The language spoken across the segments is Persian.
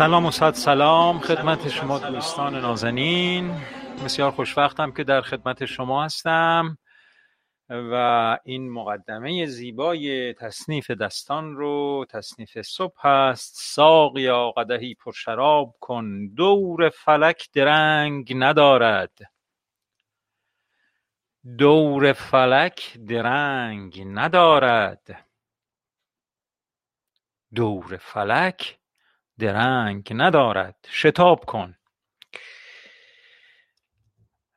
سلام و صد سلام. خدمت شما دوستان نازنین. بسیار خوشوقتم که در خدمت شما هستم و این مقدمه زیبای تصنیف دستان رو تصنیف صبح هست. ساق یا قدهی پر شراب کن. دور فلک درنگ ندارد. دور فلک درنگ ندارد. دور فلک درنگ ندارد. شتاب کن.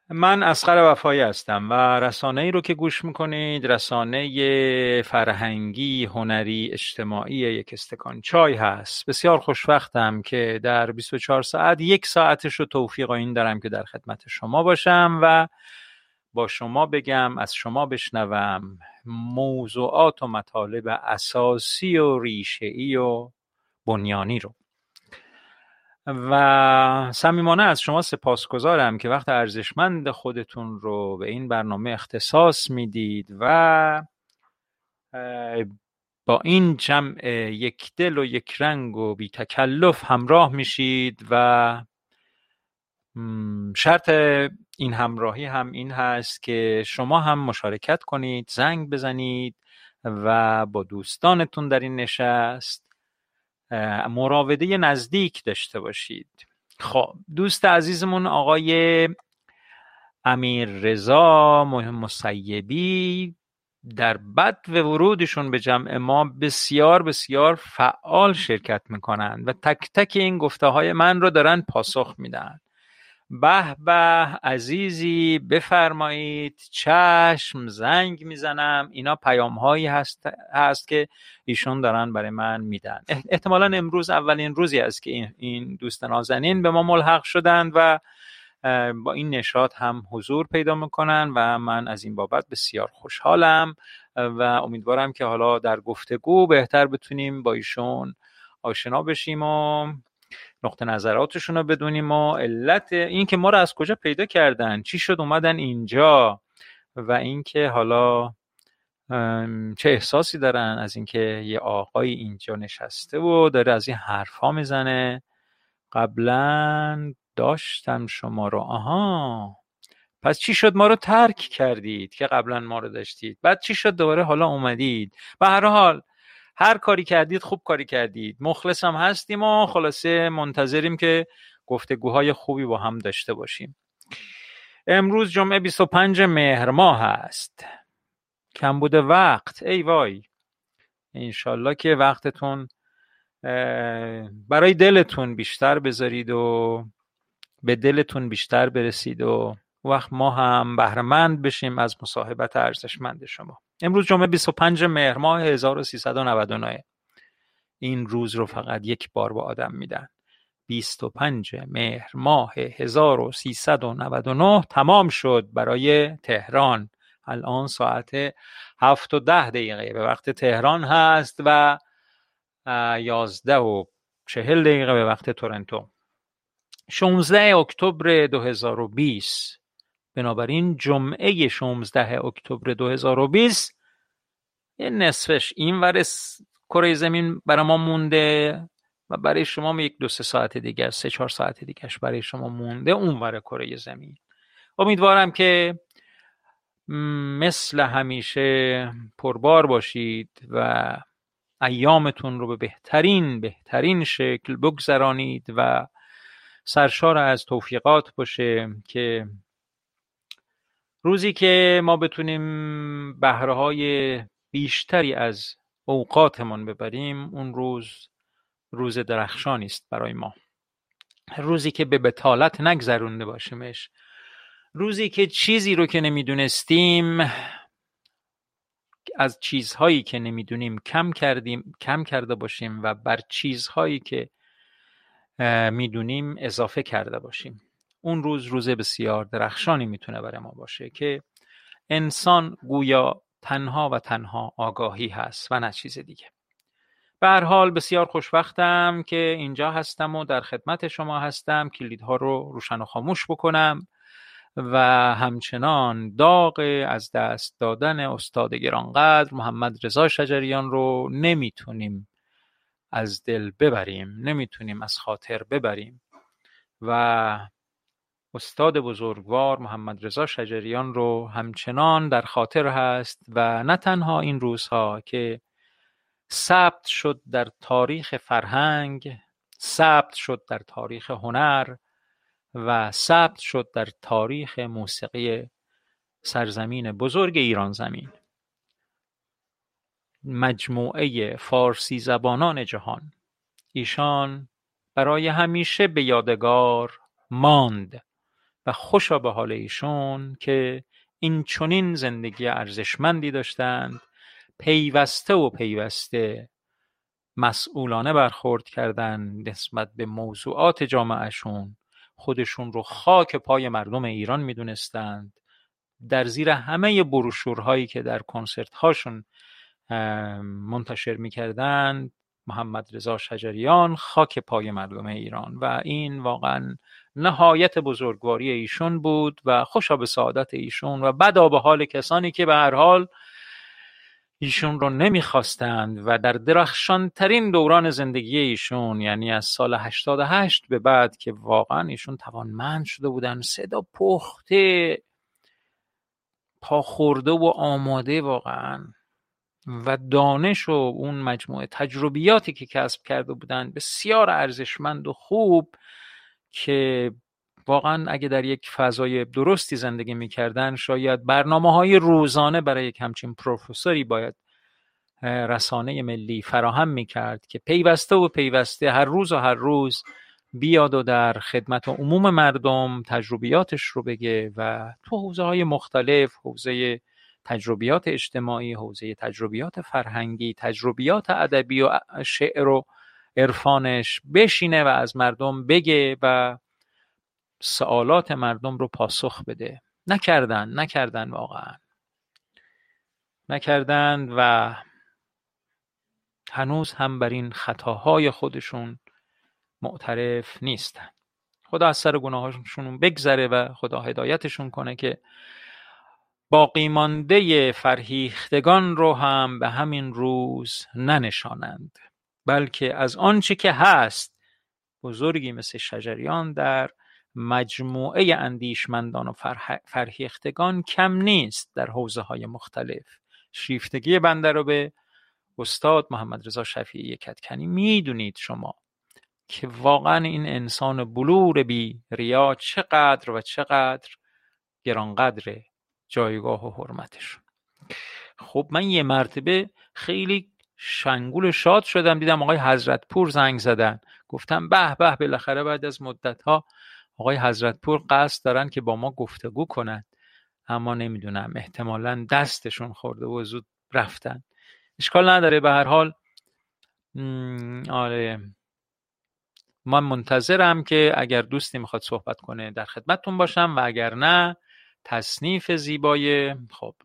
من اسقر وفایی هستم و رسانه ای رو که گوش می‌کنید رسانه فرهنگی هنری اجتماعی یک استکان چای هست. بسیار خوشوقتم که در 24 ساعت یک ساعتش رو توفیق این دارم که در خدمت شما باشم و با شما بگم از شما بشنوم موضوعات و مطالب اساسی و ریشه‌ای و بنیانی رو. و صمیمانه از شما سپاسگزارم که وقت ارزشمند خودتون رو به این برنامه اختصاص می‌دید و با این جمع یک دل و یک رنگ و بی تکلف همراه میشید و شرط این همراهی هم این هست که شما هم مشارکت کنید زنگ بزنید و با دوستانتون در این نشست. مراوده نزدیک داشته باشید. خب دوست عزیزمون آقای امیر رضا مسیبی در بد و ورودشون به جمع ما بسیار بسیار فعال شرکت می‌کنند و تک تک این گفته های من رو دارن پاسخ میدن به به عزیزی بفرمایید. چشم زنگ می‌زنم. اینا پیام هایی هست, هست که ایشون دارن برای من میدن. احتمالا امروز اولین روزی است که این دوست نازنین به ما ملحق شدند و با این نشاط هم حضور پیدا می‌کنن و من از این بابت بسیار خوشحالم و امیدوارم که حالا در گفتگو بهتر بتونیم با ایشون آشنا بشیم و نقطه نظراتشون رو بدونیم و علت این که ما رو از کجا پیدا کردن؟ چی شد؟ اومدن اینجا. و اینکه حالا چه احساسی دارن از اینکه یه آقای اینجا نشسته و داره از این حرفا می‌زنه. قبلا داشتم شما رو. آها. پس چی شد؟ ما رو ترک کردید که قبلا ما رو داشتید. بعد چی شد؟ دوباره حالا اومدید. به هر حال هر کاری کردید خوب کاری کردید. مخلص هم هستیم و خلاصه منتظریم که گفتگوهای خوبی با هم داشته باشیم. امروز جمعه 25 مهر ماه هست کم بوده وقت. ای وای. انشالله که وقتتون برای دلتون بیشتر بذارید و به دلتون بیشتر برسید و وقت ما هم بهرمند بشیم از مصاحبت ارزشمند شما. امروز جمعه 25 مهر ماه 1399 این روز رو فقط یک بار با آدم میدن. 25 مهر ماه 1399 تمام شد برای تهران. الان ساعت 7 و 10 دقیقه. به وقت تهران هست و 11 و 40 دقیقه به وقت تورنتو. 16 اکتبر 2020 بنابراین جمعه 16 اکتبر 2020 یه نصفش این ور کره زمین برای ما مونده و برای شما یک دو سه ساعت دیگر سه چهار ساعت دیگرش برای شما مونده اون ور کره زمین. امیدوارم که مثل همیشه پربار باشید و ایامتون رو به بهترین بهترین شکل بگذرانید و سرشار از توفیقات باشه که روزی که ما بتونیم بهره های بیشتری از اوقاتمان ببریم اون روز روز درخشانی است برای ما. روزی که به بتالت نگذرونده باشیمش. روزی که چیزی رو که نمی‌دونستیم از چیزهایی که نمی‌دونیم کم کردیم کم کرده باشیم و بر چیزهایی که می‌دونیم اضافه کرده باشیم. اون روز روز بسیار درخشانی می‌تونه برای ما باشه که انسان گویا تنها و تنها آگاهی هست و نه چیز دیگه. به حال بسیار خوشبختم که اینجا هستم و در خدمت شما هستم. کلیدها رو روشن و خاموش بکنم و همچنان داغ از دست دادن استاد گرانقدر محمد رضا شجریان رو نمی‌تونیم از دل ببریم نمی‌تونیم از خاطر ببریم و استاد بزرگوار محمد رضا شجریان رو همچنان در خاطر هست و نه تنها این روزها که ثبت شد در تاریخ فرهنگ ثبت شد در تاریخ هنر و ثبت شد در تاریخ موسیقی سرزمین بزرگ ایران زمین. مجموعه فارسی زبانان جهان. ایشان برای همیشه به یادگار ماند. و خوشا به حال ایشون که این چونین زندگی ارزشمندی داشتند پیوسته و پیوسته مسئولانه برخورد کردند نسبت به موضوعات جامعهشون. خودشون رو خاک پای مردم ایران می‌دونستند. در زیر همه بروشورهایی که در کنسرت هاشون منتشر می‌کردند محمد رضا شجریان خاک پای مردم ایران و این واقعا نهایت بزرگواری ایشون بود و خوشا به سعادت ایشون و بدا به حال کسانی که به هر حال ایشون رو نمی‌خواستند و در درخشانترین دوران زندگی ایشون یعنی از سال 88 به بعد که واقعا ایشون توانمند شده بودن صدا پخته پاخورده و آماده واقعا و دانش و اون مجموعه تجربیاتی که کسب کرده بودند بسیار ارزشمند و خوب که واقعا اگه در یک فضای درستی زندگی می‌کردن شاید برنامه های روزانه برای یک همچین پروفسوری باید رسانه ملی فراهم می‌کرد که پیوسته و پیوسته هر روز و هر روز بیاد و در خدمت عموم مردم تجربیاتش رو بگه و تو حوزه های مختلف حوزه تجربیات اجتماعی حوزه تجربیات فرهنگی تجربیات ادبی و شعر و عرفانش بشینه و از مردم بگه و سوالات مردم رو پاسخ بده. نکردن نکردن واقعا. نکردن و هنوز هم بر این خطاهای خودشون معترف نیستن. خدا از سر گناهاشون بگذره و خدا هدایتشون کنه که باقی مانده فرهیختگان رو هم به همین روز ننشانند. بلکه از آنچه که هست بزرگی مثل شجریان در مجموعه اندیشمندان و فرهیختگان کم نیست در حوزه های مختلف. شیفتگی بنده رو به استاد محمد رضا شفیعی کتکنی می‌دونید شما که واقعا این انسان بلور بی ریا چقدر و چقدر گرانقدر جایگاه و حرمتش. خب من یه مرتبه خیلی شنگول شاد شدم دیدم آقای حضرت پور زنگ زدن. گفتم به به بالاخره بعد از مدت ها آقای حضرت پور قصد دارن که با ما گفتگو کنند. اما نمی‌دونم احتمالا دستشون خورده و زود رفتن. اشکال نداره به هر حال. آره. من منتظرم که اگر دوستی می‌خواد صحبت کنه در خدمتتون باشم و اگر نه تصنیف زیبای خب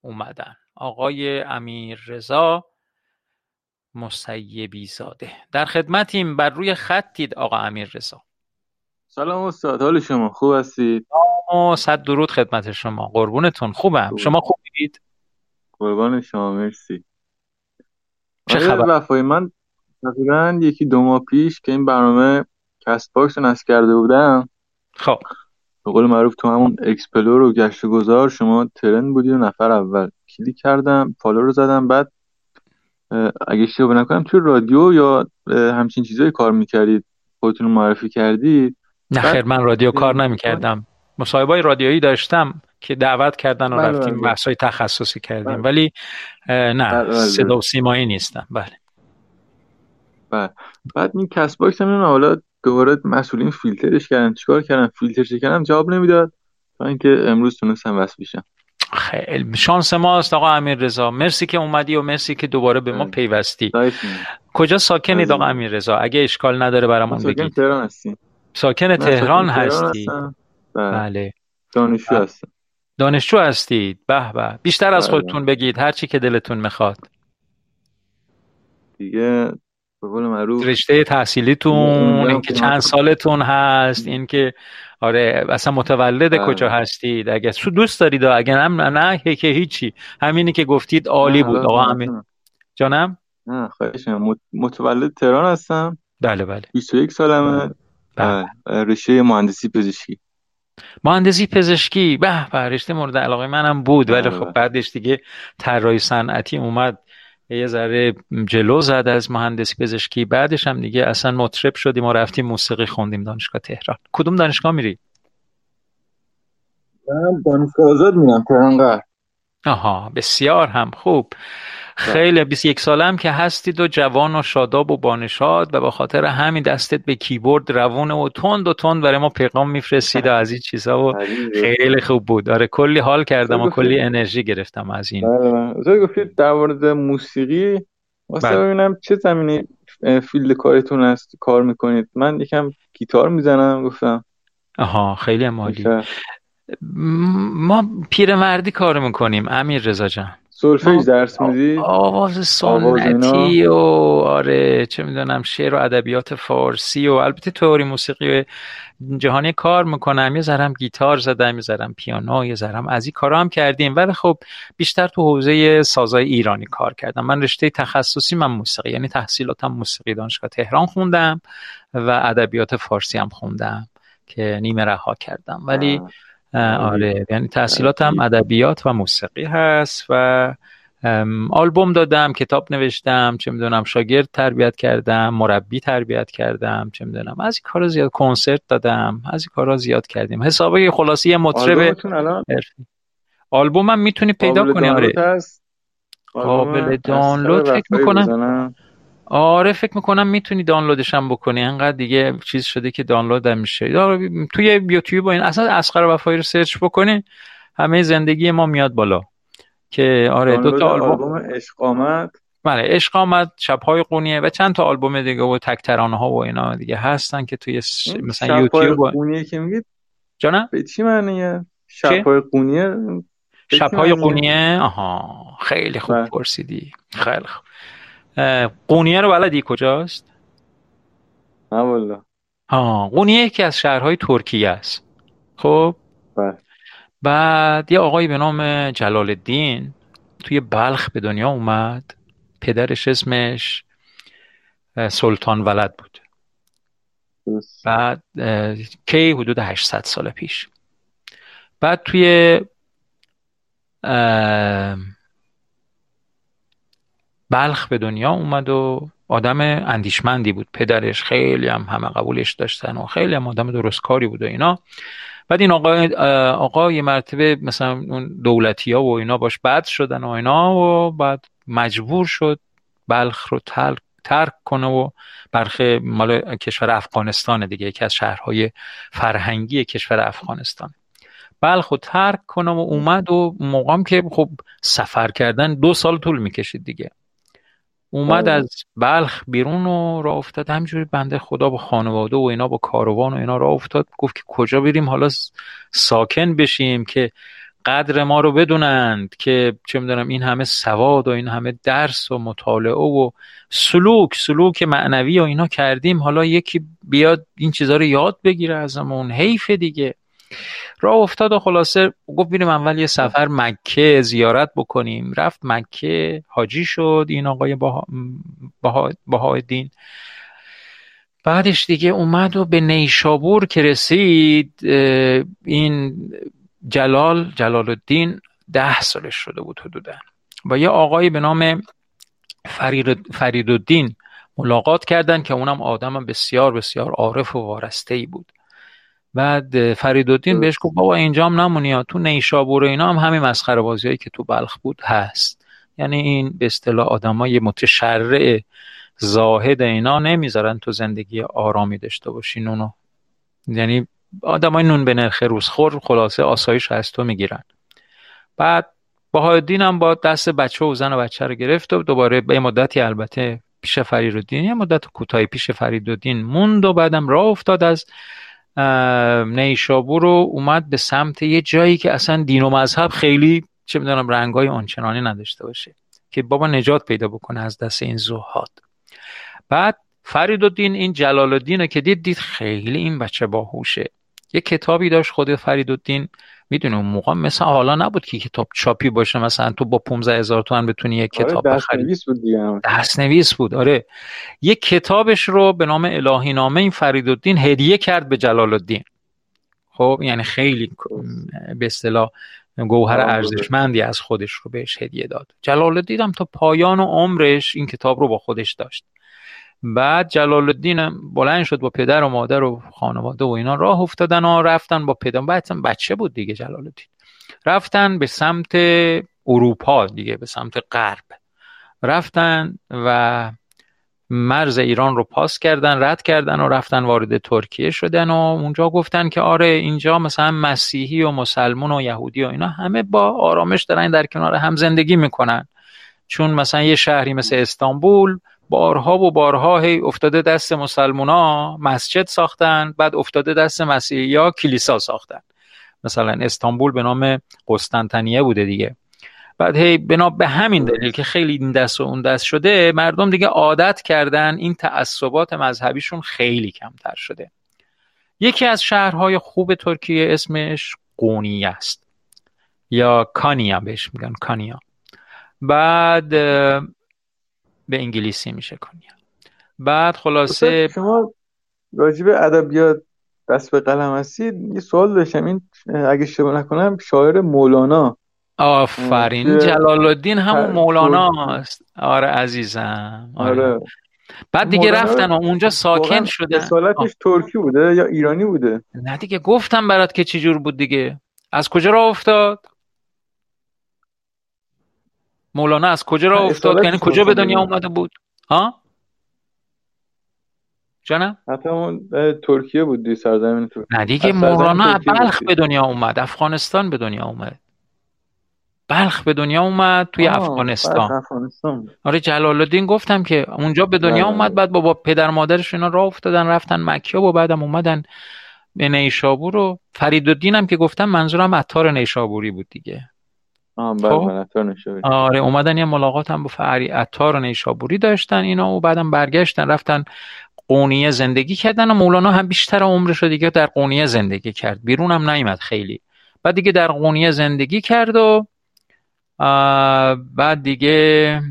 اومدن. آقای امیر رضا مسیبی زاده. در خدمتیم بر روی خطید آقا امیر رضا سلام استاد حال شما؟ خوب هستید؟ صد درود خدمت شما. قربونتون. خوبم. خوب. شما خوبید قربان شما مرسی. چه خبر؟ وفای من تقریبا یکی دو ماه پیش که این برنامه کست باکس رو نصب کرده بودم خب. به قول معروف تو همون explore و گشت و گذار شما trend بودی و نفر اول کلیک کردم follow رو زدم بعد اگه اشتباه نکنم توی رادیو یا همچین چیزایی کار می‌کردید؟ خودتون رو معرفی کردید؟ نه خیر من رادیو کار نمی‌کردم. مصاحبه رادیویی داشتم که دعوت کردن و بله رفتیم بله. های تخصصی کردیم. بله. ولی نه بله صدا و سیمایی نیستم. بله. بله. بعد این کست باکس هم حالا دوباره مسئولین فیلترش کردن. چیکار کردن؟ فیلترش کردن جواب نمی‌داد. تا اینکه امروز تونستم وصل بشم. خیلی. شانس ماست آقا امیر رضا مرسی که اومدی و مرسی که دوباره به ما پیوستی. کجا ساکنید آقا امیر رضا اگه اشکال نداره برامون بگید. تهران هستی ساکن تهران هستی. بله. بله. دانشجو هستم. دانشجو هستید. به به. بیشتر از بله. خودتون بگید. هر چی که دلتون می‌خواد. دیگه به قول معروف رشته تحصیلیتون اینکه چند سالتون هست اینکه آره اصلا متولد بله. کجا هستید؟ اگه سو دوست دارید اگه نه نه که هیچی. همینی که گفتید عالی بود آقا همین جانم؟ نه خواهش متولد تهران هستم. بله بله. 21 سالمه. بله. رشته مهندسی پزشکی. مهندسی پزشکی. به به رشته مورد علاقه منم بود. ولی خب بعدش دیگه طراحی صنعتی اومد. یه ذره جلو زد از مهندسی پزشکی. بعدش هم دیگه اصلا مطرب شدیم و رفتیم موسیقی خوندیم دانشگاه تهران. کدوم دانشگاه میری؟ من دانشگاه آزاد میرم تهران آها بسیار هم. خوب. خیلی 21 ساله هم که هستید و جوان و شاداب و بانشاد و به خاطر همین دستت به کیبورد روونه و تند و تند برای ما پیغام میفرستید و از این چیزا و خیلی خوب بود. آره کلی حال کردم و کلی انرژی گرفتم از این. بله گفتید در مورد موسیقی؟ واسه بله. ببینم چه زمینه‌ای field کارتون هست کار می‌کنید؟ من یکم گیتار می‌زنم گفتم. آها خیلی عالی ما پیرمردی کار می‌کنیم امیر رضا جان. سلفژ درس میدی؟ آواز سنتی و آره چه می‌دونم شعر و ادبیات فارسی و البته تئوری موسیقی جهانی کار می‌کنم. یه ذرم گیتار زدم یه ذرم پیانو یه ذرم از این کارا هم کردیم. ولی خب بیشتر تو حوزه سازای ایرانی کار کردم. من رشته تخصصی من موسیقی یعنی تحصیلاتم موسیقی دانشگاه تهران خوندم و ادبیات فارسی هم خوندم که نیمه رها کردم. ولی آره. یعنی تحصیلاتم ادبیات و موسیقی هست و آلبوم دادم کتاب نوشتم چه می‌دونم شاگرد تربیت کردم مربی تربیت کردم چه می‌دونم. از این کارا زیاد کنسرت دادم از این کارا زیاد کردیم. حسابه خلاصی مطرب آلبومم می‌تونی پیدا کنی آره. قابل دانلود فکر می‌کنم. آره فکر می‌کنم می‌تونی دانلودش هم بکنی. انقدر دیگه چیز شده که دانلود هم میشه توی یوتیوب این اصلا اسقر وفایی رو سرچ بکنی همه زندگی ما میاد بالا. که آره دو تا آلبوم عشق آمد. بله عشق آمد شبهای قونیه و چند تا آلبوم دیگه و تک ترانه ها و اینا دیگه هستن که توی مثلا یوتیوب قونیه که میگید جانم؟ به چی معنیه؟ شبهای قونیه شبهای قونیه آها خیلی خوب بله. پرسیدی. خیلی خوب. قونیه رو بلدی کجاست؟ نه والا ها قونیه یکی از شهرهای ترکیه است. خب؟ بله. بعد یه آقایی به نام جلال الدین توی بلخ به دنیا اومد. پدرش اسمش سلطان ولد بود. بعد کی حدود 800 سال پیش. بعد توی بلخ به دنیا اومد و آدم اندیشمندی بود. پدرش خیلی هم همه قبولش داشتن و خیلی هم آدم درست کاری بود و اینا. بعد این آقا آقا یه مرتبه مثلا اون دولتی ها و اینا باش بد شدن و اینا و بعد مجبور شد بلخ رو ترک کنه و برخ مال کشور افغانستان دیگه. یکی از شهرهای فرهنگی کشور افغانستان. بلخ رو ترک کنه و اومد و موقعم که خب سفر کردن دو سال طول می‌کشید دیگه. اومد از بلخ بیرون و راه افتاد. همجوری بنده خدا با خانواده و اینا با کاروان و اینا راه افتاد. گفت که کجا بریم؟ حالا ساکن بشیم که قدر ما رو بدونند که چه می‌دونم این همه سواد و این همه درس و مطالعه و سلوک سلوک معنوی و اینا کردیم. حالا یکی بیاد این چیزها رو یاد بگیره ازمون. حیف دیگه. راه افتاد و خلاصه گفت بیریم اول یه سفر مکه زیارت بکنیم. رفت مکه حاجی شد این آقای بها... دین بعدش دیگه اومد و به نیشابور که رسید این جلال جلال الدین ده سالش شده بود حدودا. با یه آقایی به نام فرید, فرید الدین ملاقات کردن که اونم آدم بسیار بسیار عارف و وارسته ای بود. بعد فریدالدین بهش گفت بابا اینجام نمونی تو نیشابور اینا هم همین مسخره بازیایی که تو بلخ بود هست. یعنی این به اصطلاح آدمای متشرع زاهد اینا نمی‌ذارن تو زندگی آرامی داشته باشین اونو یعنی آدمای نون به نرخ روزخور خلاصه آسایش از تو می‌گیرن. بعد بهادین هم با دست بچه و زن و بچه رو گرفت و دوباره به مدتی البته پیش فریدالدین یه مدت کوتاهی پیش فریدالدین موند و بعدم راه افتاد از نیشابور رو اومد به سمت یه جایی که اصلا دین و مذهب خیلی چه می‌دونم رنگای آنچنانی نداشته باشه که بابا نجات پیدا بکنه از دست این زهاد. بعد فرید الدین این جلال الدین که دید دید خیلی این بچه باهوشه. یه کتابی داشت خود فرید الدین می‌دونی اون موقع مثل حالا نبود که کتاب چاپی باشه مثلا تو با 15 هزار تومن بتونی یک آره کتاب بخری. نویس بود دیگه دست نویس بود آره. یه کتابش رو به نام الهی نامه این فریدالدین هدیه کرد به جلال الدین خب یعنی خیلی به اصطلاح گوهر ارزشمندی از خودش رو بهش هدیه داد. جلال الدین هم تا پایان عمرش این کتاب رو با خودش داشت. بعد جلال الدین بلند شد با پدر و مادر و خانواده و اینا. راه افتادن و رفتن با پدر. بعد بچه بود دیگه جلال الدین رفتن به سمت اروپا دیگه به سمت غرب. رفتن و مرز ایران رو پاس کردن رد کردن و رفتن وارد ترکیه شدن و اونجا گفتن که آره اینجا مثلا مسیحی و مسلمون و یهودی و اینا همه با آرامش دارن در کنار هم زندگی می‌کنن. چون مثلا یه شهری مثل استانبول بارها و بارها هی افتاده دست مسلمونا مسجد ساختن بعد افتاده دست مسیحی ها کلیسا ساختن. مثلا استانبول به نام قسطنطنیه بوده دیگه. بعد هی بنا به همین دلیل که خیلی این دست و اون دست شده مردم دیگه عادت کردن این تعصبات مذهبیشون خیلی کمتر شده. یکی از شهرهای خوب ترکیه اسمش قونیه است. یا کانیا بهش میگن کانیا. بعد به انگلیسی میشه کانیا بعد خلاصه شما راجب ادبیات دست به قلم هستید. یه سوال داشتم. این اگه اشتباه نکنم شاعر مولانا. آفرین. جلال الدین همون مولانا است. آره عزیزم. آره, آره. بعد دیگه رفتن و اونجا ساکن شدن. اصالتش ترکی بوده یا ایرانی بوده؟ نه دیگه گفتم برات که چی جور بود دیگه. از کجا را افتاد؟ مولانا از کجا را افتاد؟ یعنی کجا به دنیا اومده بود؟ ها؟ جانم؟ اون ترکیه بود دی سرزمین ترکیه نه دیگه مولانا بلخ به دنیا اومد افغانستان به دنیا اومد. بلخ به دنیا اومد توی افغانستان. افغانستان آره جلال الدین گفتم که اونجا به دنیا. اومد بعد با پدر مادرش اینا راه افتادن رفتن مکه و بعدم اومدن به نیشابور و فرید هم که گفتم منظورم عطار نیشابوری بود دیگه. خب؟ آره اومدن یه ملاقات هم با فری عطار نیشابوری داشتن اینا و بعدم برگشتن رفتن قونیه زندگی کردن و مولانا هم بیشتر عمرش رو دیگه در قونیه زندگی کرد. بیرون هم نیومد خیلی. بعد دیگه در قونیه زندگی کرد و بعد دیگه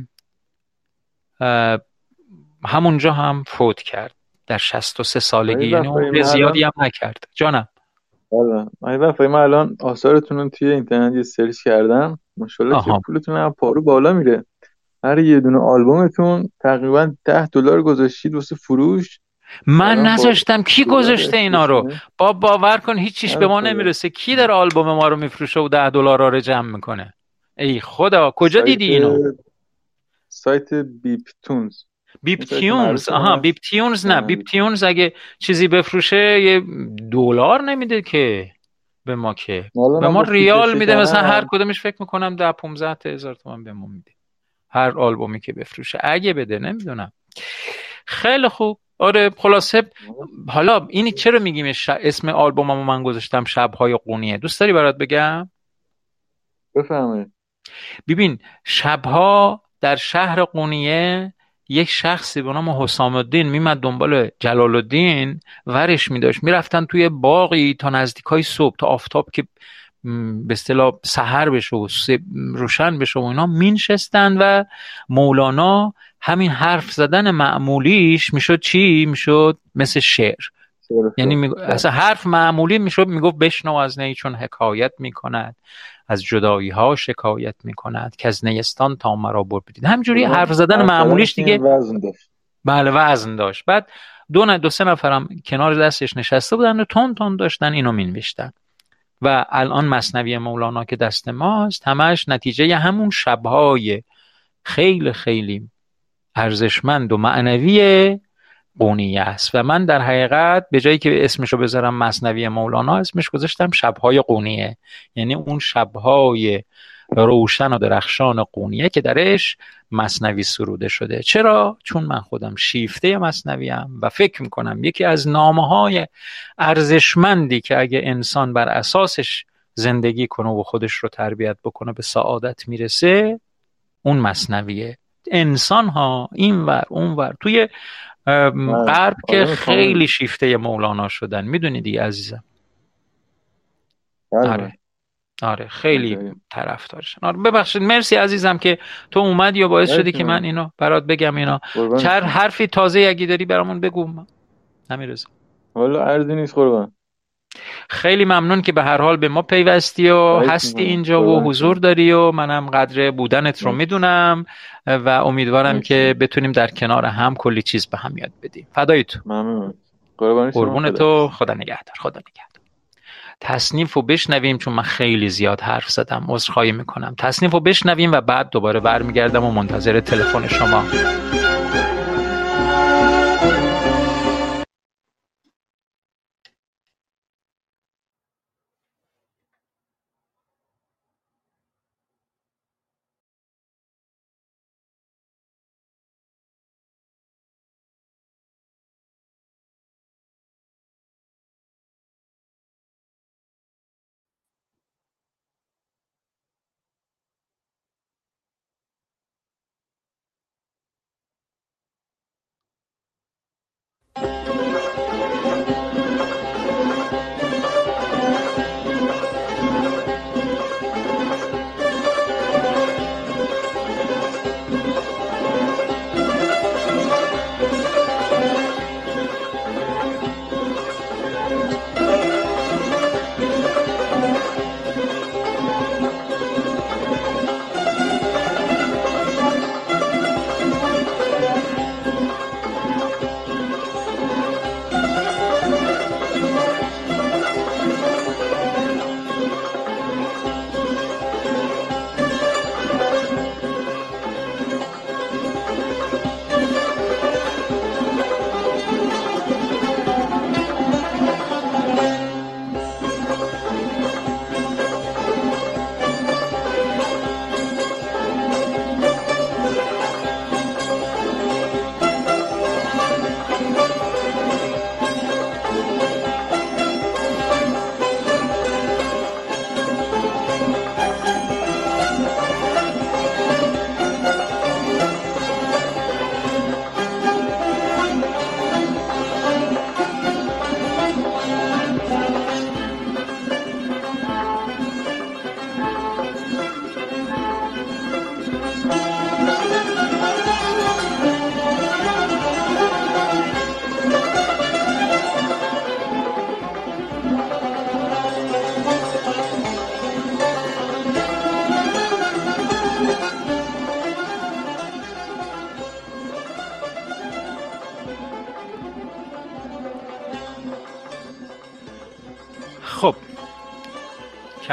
همونجا هم فوت کرد. در 63 سالگی یعنی عمر زیادی هم نکرد. جانم. بله. من الان آثارتون رو توی اینترنت یه سرچ کردم. ماشاءالله که پولتون هم پارو بالا میره. هر یه دونه آلبومتون تقریبا ده دلار گذاشتید واسه فروش. من نذاشتم. کی گذاشته اینا رو؟ با باور کن هیچیش به ما نمی‌رسه. کی در آلبوم ما رو میفروشه و ده دلار رو جمع می‌کنه؟ ای خدا کجا دیدی اینو؟ سایت بیپ تونز. بیپ تیونز آها بیپ تیونز نه. بیپ تیونز اگه چیزی بفروشه یه دلار نمیده که به ما که. به ما ریال میده. مثلا هر کدومش فکر می‌کنم ده 15 هزار تومن به ما میده. هر آلبومی که بفروشه. اگه بده نمی‌دونم. خیلی خوب. آره خلاصه حالا اینی چرا میگیم اسم آلبوممو من گذاشتم شبهای قونیه؟ دوست داری برات بگم؟ بفهمید ببین شبها در شهر قونیه یک شخصی به نام حسام الدین میمد دنبال جلال الدین ورش میداشت. می‌رفتن توی باقی تا نزدیک های صبح تا آفتاب که به اصطلاح سحر بشه و روشن بشه و اینا مینشستن و مولانا همین حرف زدن معمولیش می‌شد چی؟ می‌شد مثل شعر. یعنی می... اصلا حرف معمولی می‌شد می‌گفت بشنو از نی چون حکایت می‌کند. از جدایی ها شکایت می‌کند که از نیستان تا مرا بر بدید. همینجوری حرف زدن معمولیش دیگه وزن داشت. بله وزن داشت. بعد دو نه دو سه نفرم کنار دستش نشسته بودن و تون تون داشتن اینو مینوشتن. و الان مصنوی مولانا که دست ماست همش نتیجه همون شبهای خیلی خیلی ارزشمند و معنوی قونیه است. و من در حقیقت به جایی که اسمشو بذارم مصنوی مولانا اسمش گذاشتم شبهای قونیه. یعنی اون شبهای روشن و درخشان قونیه که درش مصنوی سروده شده. چرا؟ چون من خودم شیفته مصنویم و فکر می‌کنم یکی از نامه های ارزشمندی که اگه انسان بر اساسش زندگی کنه و خودش رو تربیت بکنه به سعادت می‌رسه اون مصنویه انسان ها این ور اون ور توی غرب که خیلی شیفته مولانا شدن. می‌دونی دیگه عزیزم؟ بله. آره. آره خیلی طرفدارشن. آره ببخشید مرسی عزیزم که تو اومد یا باعث شدی که من اینو برات بگم اینا. چر حرفی تازه اگه داری برامون بگو نمیرزم. والا ارزی نیست قربان. خیلی ممنون که به هر حال به ما پیوستی و هستی اینجا و حضور داری و منم قدر بودنت رو می‌دونم و امیدوارم که بتونیم در کنار هم کلی چیز به هم یاد بدیم. فدای تو ممنون قربون تو. خدا نگهدار. خدا نگهدار. تصنیف رو بشنویم چون من خیلی زیاد حرف زدم. عذرخواهی می‌کنم. تصنیف رو بشنویم و بعد دوباره برمیگردم و منتظر تلفن شما.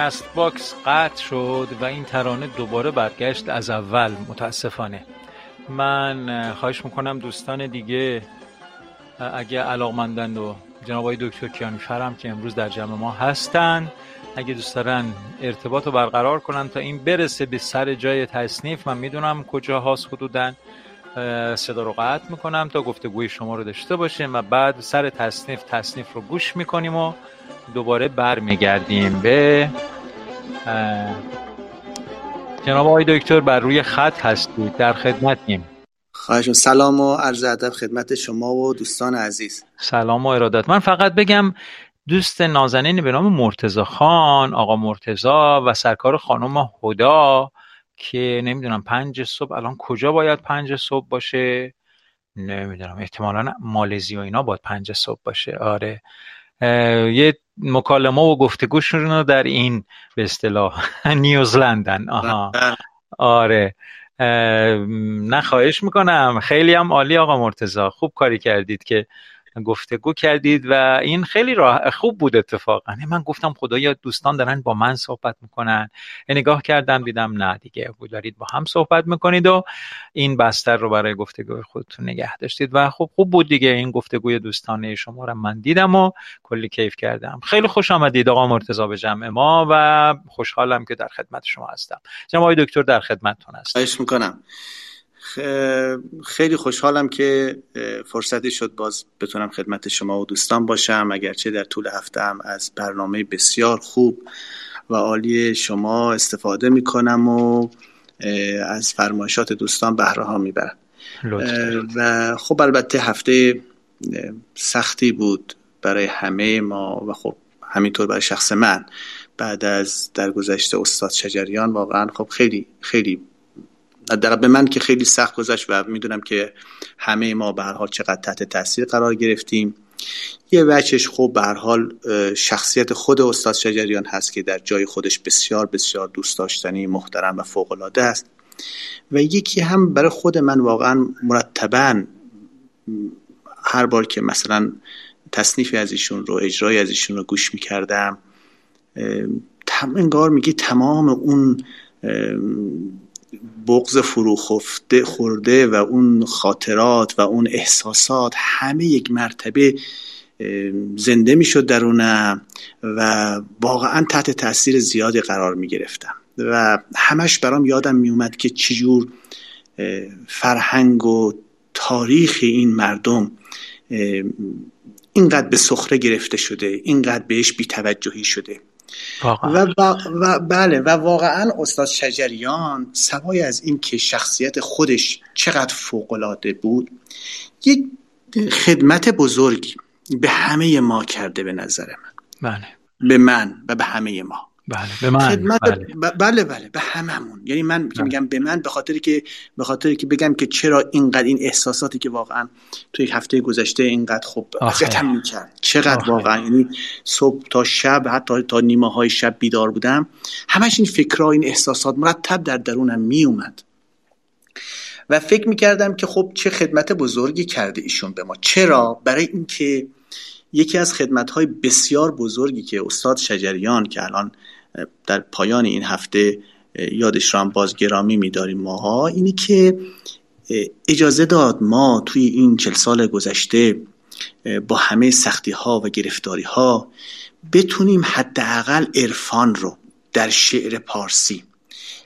کست باکس قطع شد و این ترانه دوباره برگشت از اول متاسفانه. من خواهش می‌کنم دوستان دیگه اگه علاقمندند و جناب آقای دکتر کیانی فرم که امروز در جمع ما هستن اگه دوست دارن ارتباط رو برقرار کنن تا این برسه به سر جای تصنیف من می‌دونم کجا هاست حدودا صدا رو قطع می‌کنم تا گفتگوی شما رو داشته باشیم و بعد سر تصنیف تصنیف رو گوش می‌کنیم و دوباره برمیگردیم به جناب آقای دکتر بر روی خط هستید در خدمتیم. خواهش سلام و عرض ادب خدمت شما و دوستان عزیز. سلام و ارادت. من فقط بگم دوست نازنین به نام مرتزا خان آقا مرتزا و سرکار خانم هدا که نمی‌دونم پنج صبح الان کجا باید پنج صبح باشه؟ نمی‌دونم. احتمالا مالزی و اینا باید پنج صبح باشه. آره. یه مکالمه و گفتگوشون رو در این به اصطلاح نیوزلندن. آها. آره. نه خواهش می‌کنم. خیلی هم عالی آقا مرتزا خوب کاری کردید که گفتگو کردید و این خیلی راه خوب بود اتفاقا. یعنی من گفتم خدایا دوستان دارن با من صحبت می‌کنن. نگاه کردم دیدم نه دیگه دارید با هم صحبت می‌کنید و این بستر رو برای گفتگوی خودتون نگه داشتید. و خب خوب بود دیگه این گفتگوی دوستانه شما رو من دیدم و کلی کیف کردم. خیلی خوش آمدید آقا مرتضی به جمع ما و خوشحالم که در خدمت شما هستم. جناب دکتر در خدمتتون هستم. می‌کنم. خیلی خوشحالم که فرصتی شد باز بتونم خدمت شما و دوستان باشم. اگرچه در طول هفته هم از برنامه بسیار خوب و عالی شما استفاده می‌کنم و از فرمایشات دوستان بهره ها می‌برم. و خب البته هفته سختی بود برای همه ما و خب همینطور برای شخص من. بعد از درگذشت استاد شجریان واقعا خب خیلی خیلی حداقل به من که خیلی سخت گذشت و می‌دونم که همه ما به حال چقدر تحت تاثیر قرار گرفتیم. یه وجهش خب به حال شخصیت خود استاد شجریان هست که در جای خودش بسیار بسیار دوست داشتنی محترم و فوق العاده است. و یکی هم برای خود من واقعا مرتبا هر بار که مثلا تصنیفی از ایشون رو اجرای از ایشون رو گوش می‌کردم انگار میگی تمام اون بغض فرو خورده و اون خاطرات و اون احساسات همه یک مرتبه زنده می‌شد درونم و واقعا تحت تاثیر زیادی قرار می گرفتم و همش برام یادم می اومد که چجور فرهنگ و تاریخ این مردم اینقدر به سخره گرفته شده اینقدر بهش بیتوجهی شده. و, و بله و واقعا استاد شجریان سوای از این که شخصیت خودش چقدر فوقالعاده بود یک خدمت بزرگی به همه ما کرده به نظر من. بله. به من و به همه ما. بله به من خدمت بله. بله بله به هممون یعنی من که بله. میگم به من به خاطر که به خاطر که بگم که چرا اینقدر این احساساتی که واقعا توی هفته گذشته اینقدر خوب اذیتم می‌کرد چقدر آخه. واقعا یعنی صبح تا شب حتی تا نیمه های شب بیدار بودم همش این فکرها این احساسات مرتب در درونم میومد و فکر می‌کردم که خب چه خدمت بزرگی کرده ایشون به ما چرا برای اینکه یکی از خدمت های بسیار بزرگی که استاد شجریان که الان در پایان این هفته یادش را هم باز گرامی میداریم ماها. اینه که اجازه داد ما توی این چل سال گذشته با همه سختی ها و گرفتاری ها بتونیم حداقل عرفان رو در شعر پارسی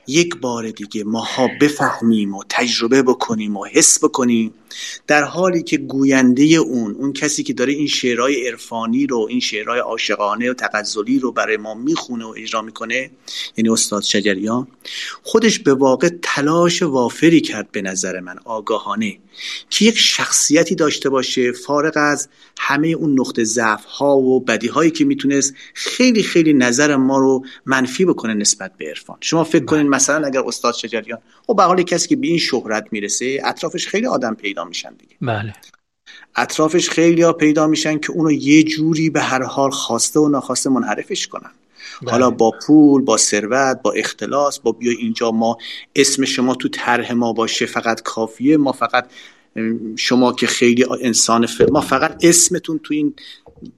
یک بار دیگه ماها بفهمیم و تجربه بکنیم و حس بکنیم. در حالی که گوینده اون اون کسی که داره این شعرهای عرفانی رو این شعرهای عاشقانه و تغزلی رو برای ما می‌خونه و اجرا می‌کنه یعنی استاد شجریان خودش به واقع تلاش وافری کرد به نظر من آگاهانه. که یک شخصیتی داشته باشه فارغ از همه اون نقطه ضعف ها و بدی هایی که می‌تونست خیلی خیلی نظر ما رو منفی بکنه نسبت به عرفان شما فکر کنید بله. مثلا اگر استاد شجریان خب به حال کسی که به این شهرت می‌رسه اطرافش خیلی آدم پیدا میشن دیگه بله اطرافش خیلی ها پیدا میشن که اونو یه جوری به هر حال خواسته و ناخواسته منحرفش کنن. حالا با پول با ثروت با اختلاس با بیا اینجا ما اسم شما تو طرح ما باشه فقط کافیه. ما فقط شما که خیلی انسان ف... ما فقط اسمتون تو این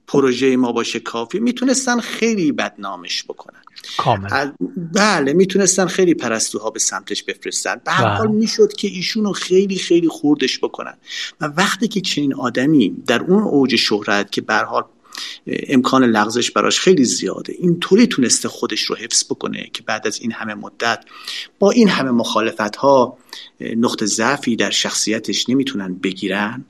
پروژه ما باشه کافی می‌تونستن خیلی بدنامش بکنن. کامل. بله می‌تونستن خیلی پرستوها به سمتش بفرستن. به هر حال بله. می‌شد که ایشونو خیلی خیلی خوردش بکنن. و وقتی که چنین آدمی در اون اوج شهرت که به حال امکان لغزش براش خیلی زیاده. اینطوری تونسته خودش رو حفظ بکنه که بعد از این همه مدت با این همه مخالفت ها نقطه ضعفی در شخصیتش نمی‌تونن بگیرن.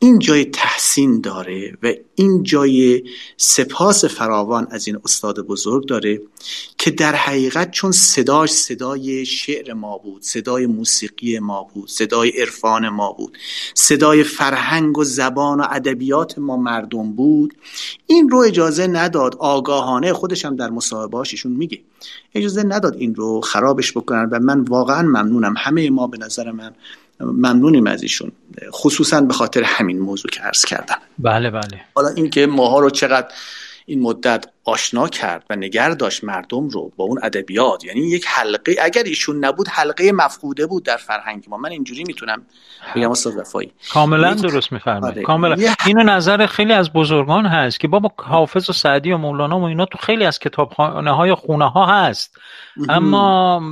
این جای تحسین داره و این جای سپاس فراوان از این استاد بزرگ داره که در حقیقت چون صداش صدای شعر ما بود صدای موسیقی ما بود صدای عرفان ما بود صدای فرهنگ و زبان و ادبیات ما مردم بود این رو اجازه نداد آگاهانه خودش هم در مصاحبهاش ایشون میگه اجازه نداد این رو خرابش بکنن و من واقعا ممنونم همه ما به نظر من ممنونیم از ایشون. خصوصا به خاطر همین موضوع که عرض کردم. بله بله. حالا اینکه ماها رو چقدر این مدت آشنا کرد و نگر داشت مردم رو با اون ادبیات یعنی یک حلقه اگر ایشون نبود حلقه مفقوده بود در فرهنگ ما. من اینجوری می‌تونم بگم استاد وفایی. کاملا درست میفرمایید. آره. کاملا. اینو نظر خیلی از بزرگان هست که بابا حافظ و سعدی و مولانا و اینا تو خیلی از کتابخانه های خونه ها هست اما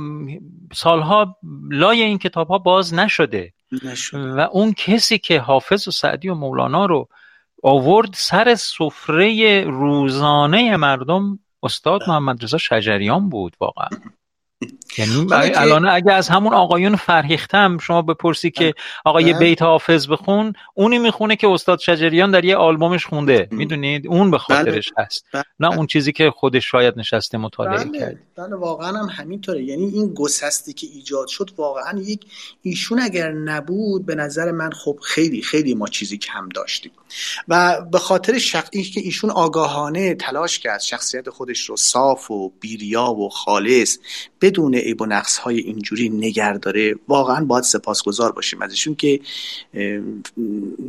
سالها لای این کتاب ها باز نشده. نشده و اون کسی که حافظ و سعدی و مولانا رو آورد سر سفره روزانه مردم استاد. محمد رضا شجریان بود واقعا یعنی الان اگه از همون آقایون فرهیختم شما بپرسی که آقا یه بله. بیت حافظ بخون اونی می‌خونه که استاد شجریان در یه آلبومش خونده. می‌دونید؟ اون به خاطرش بله. هست. نه اون چیزی که خودش شاید نشسته مطالعه بله. کرد بله واقعا هم همینطوره. یعنی این گسستی که ایجاد شد واقعا یک ایشون اگر نبود به نظر من خب خیلی خیلی ما چیزی کم داشتیم. و به خاطر شخص که ایشون آگاهانه تلاش کرد شخصیت خودش رو صاف و بیریا و خالص بدون عیب و نقص های اینجوری نگر داره. واقعا باید سپاسگزار باشیم ازشون که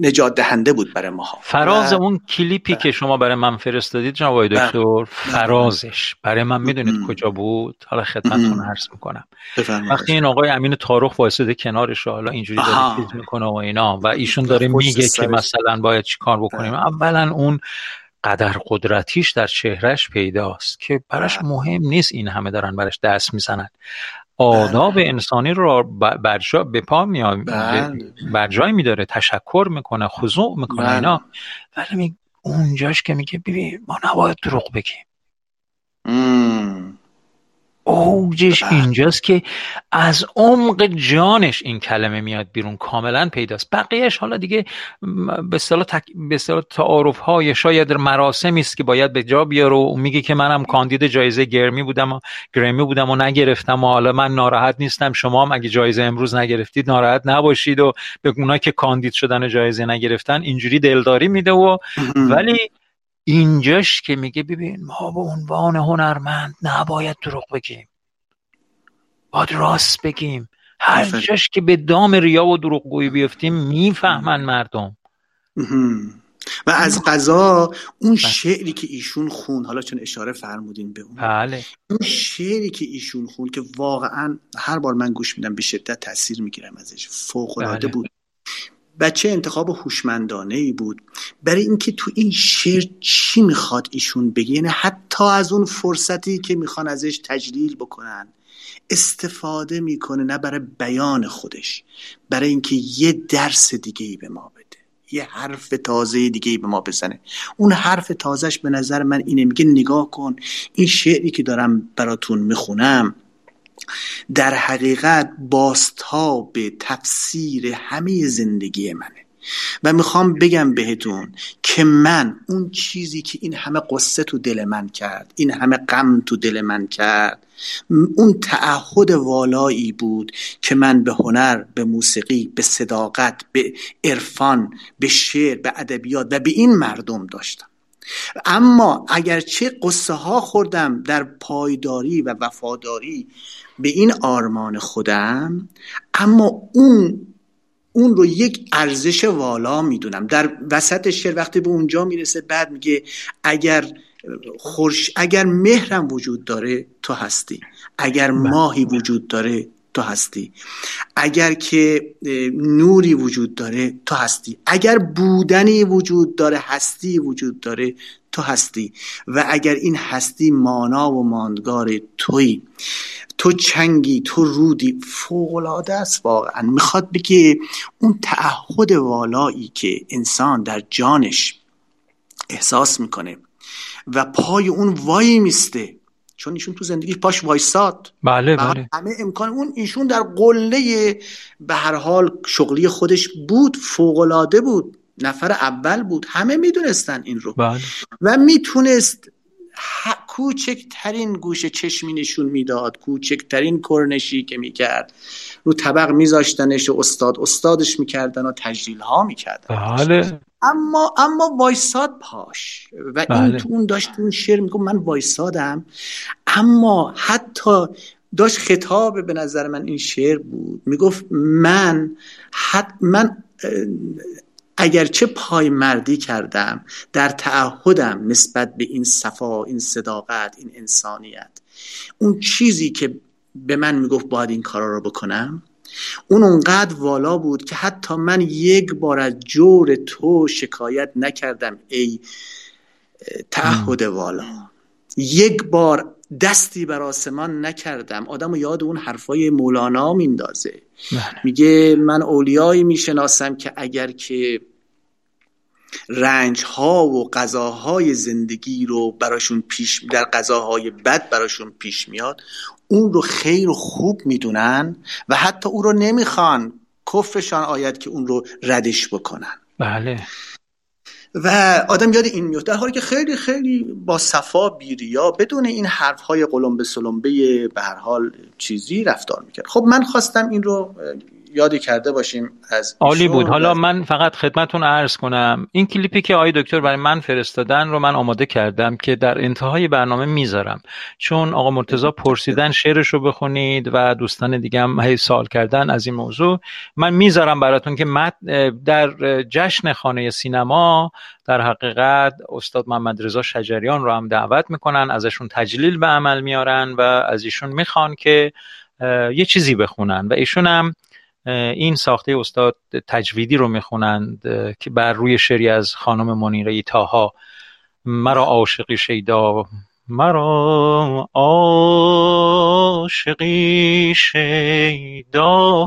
نجات دهنده بود برای ما فراز اون کلیپی که شما برای من فرستادید جناب بله. دکتر بله. فرازش. برای من می‌دونید کجا بود؟ حالا خدمتتون عرض می‌کنم. وقتی این آقای امین تاروخ واسطه کنارش حالا اینجوری داره چیز می‌کنه و اینا و ایشون داره میگه که مثلا باید چیکار بکنیم. بله. اولا اون قدر قدرتیش در چهرش پیداست که براش بله. مهم نیست این همه دارن براش دست می‌زنن. آداب بله. انسانی رو برجا به پا میاد برجای میداره تشکر می‌کنه خضوع می‌کنه اینا. ولی اونجاش که میگه ببین ما نباید دروغ بگیم. اوجش بله. اینجاست که از عمق جانش این کلمه میاد بیرون کاملا پیداست بقیهش حالا دیگه به اصطلاح تک... به تعارف های شاید مراسمی است که باید به جا بیاره و میگه که منم کاندید جایزه گرمی بودم و گرمی بودم و نگرفتم و حالا من ناراحت نیستم شما هم اگه جایزه امروز نگرفتید ناراحت نباشید و به اونا که کاندید شدن جایزه نگرفتن اینجوری دلداری میده و ولی اینجاش که میگه ببین ما به عنوان هنرمند نباید دروغ بگیم. باید راست بگیم. هر جاش که به دام ریا و دروغگویی بیفتیم می‌فهمن مردم. و از قضا اون بله. شعری که ایشون خون حالا چون اشاره فرمودین به اون بله. اون شعری که ایشون خون که واقعا هر بار من گوش میدم به شدت تاثیر می‌گیرم ازش. فوق العاده بله. بود. بچه انتخاب هوشمندانه ای بود. برای اینکه تو این شعر چی می‌خواد ایشون بگه؟ یعنی حتی از اون فرصتی که می‌خوان ازش تجلیل بکنن استفاده می‌کنه نه برای بیان خودش برای اینکه یه درس دیگه ای به ما بده یه حرف تازه دیگه ای به ما بزنه. اون حرف تازهش به نظر من اینه میگه نگاه کن این شعری که دارم براتون می‌خونم در حقیقت به تفسیر همه زندگی منه. و می‌خوام بگم بهتون که من اون چیزی که این همه قصه تو دل من کرد این همه غم تو دل من کرد اون تعهد والایی بود که من به هنر به موسیقی به صداقت به عرفان به شعر به ادبیات و به این مردم داشتم. اما اگرچه قصه ها خوردم در پایداری و وفاداری به این آرمان خودم اما اون اون رو یک ارزش والا می‌دونم در وسط شعر وقتی به اونجا می‌رسه بعد میگه اگر خورش اگر مهرم وجود داره تو هستی اگر بله. ماهی وجود داره تو هستی. اگر که نوری وجود داره تو هستی. اگر بودنی وجود داره هستی وجود داره تو هستی. و اگر این هستی مانا و ماندگار توی تو چنگی تو رودی فوقلاده است واقعا. می‌خواد بگه اون تعهد والایی که انسان در جانش احساس می‌کنه و پای اون وای میسته. چون ایشون تو زندگی پاش وایساد. بله بله. همه امکان اون ایشون در قله به هر حال شغلی خودش بود فوقلاده بود نفر اول بود. همه می‌دونستن این رو. بله. و می‌تونست کوچکترین گوش چشمی نشون می‌داد کوچکترین کرنشی که می‌کرد. رو طبق میذاشتنش و استاد استادش می‌کردن و تجلیل ها می‌کردن. بله. اما اما وایساد پاش. و این بله. تو اون داشت اون شعر میگم من وایسادم. اما حتی داشت خطاب به نظر من این شعر بود. می‌گفت من حد من اگرچه پای مردی کردم در تعهدم نسبت به این صفا این صداقت این انسانیت. اون چیزی که به من می‌گفت باید این کارا رو بکنم اون اونقدر والا بود که حتی من یک بار از جور تو شکایت نکردم ای تعهد والا. یک بار دستی بر آسمان نکردم. آدم یاد اون حرفای مولانا میندازه. میگه من اولیایی می‌شناسم که اگر که رنج ها و غذاهای زندگی رو براشون پیش در غذاهای بد براشون پیش میاد. اون رو خیر و خوب می‌دونن و حتی اون رو نمی‌خوان. کفرشان آید که اون رو ردش بکنن. بله. و آدم یاد این میفته در حالی که خیلی خیلی با صفا بیریا بدون این حرف های قلمبه سلمبه به هر حال چیزی رفتار می‌کرد. خب من خواستم این رو یادی کرده باشیم از عالی بود. حالا من فقط خدمتون عرض کنم. این کلیپی که آقای دکتر برای من فرستادن رو من آماده کردم که در انتهای برنامه می‌ذارم. چون آقا مرتزا پرسیدن شعرش رو بخونید و دوستان دیگه هم هی سوال کردن از این موضوع. من می‌ذارم براتون که در جشن خانه سینما در حقیقت استاد محمد رضا شجریان رو هم دعوت می‌کنن ازشون تجلیل به عمل میارن و از ایشون می‌خوان که یه چیزی بخونن. و ایشون هم این ساخته استاد تجویدی رو می‌خونند که بر روی شعری از خانم منیره تاها مرا عاشقی شیدا مرا عاشقی شیدا.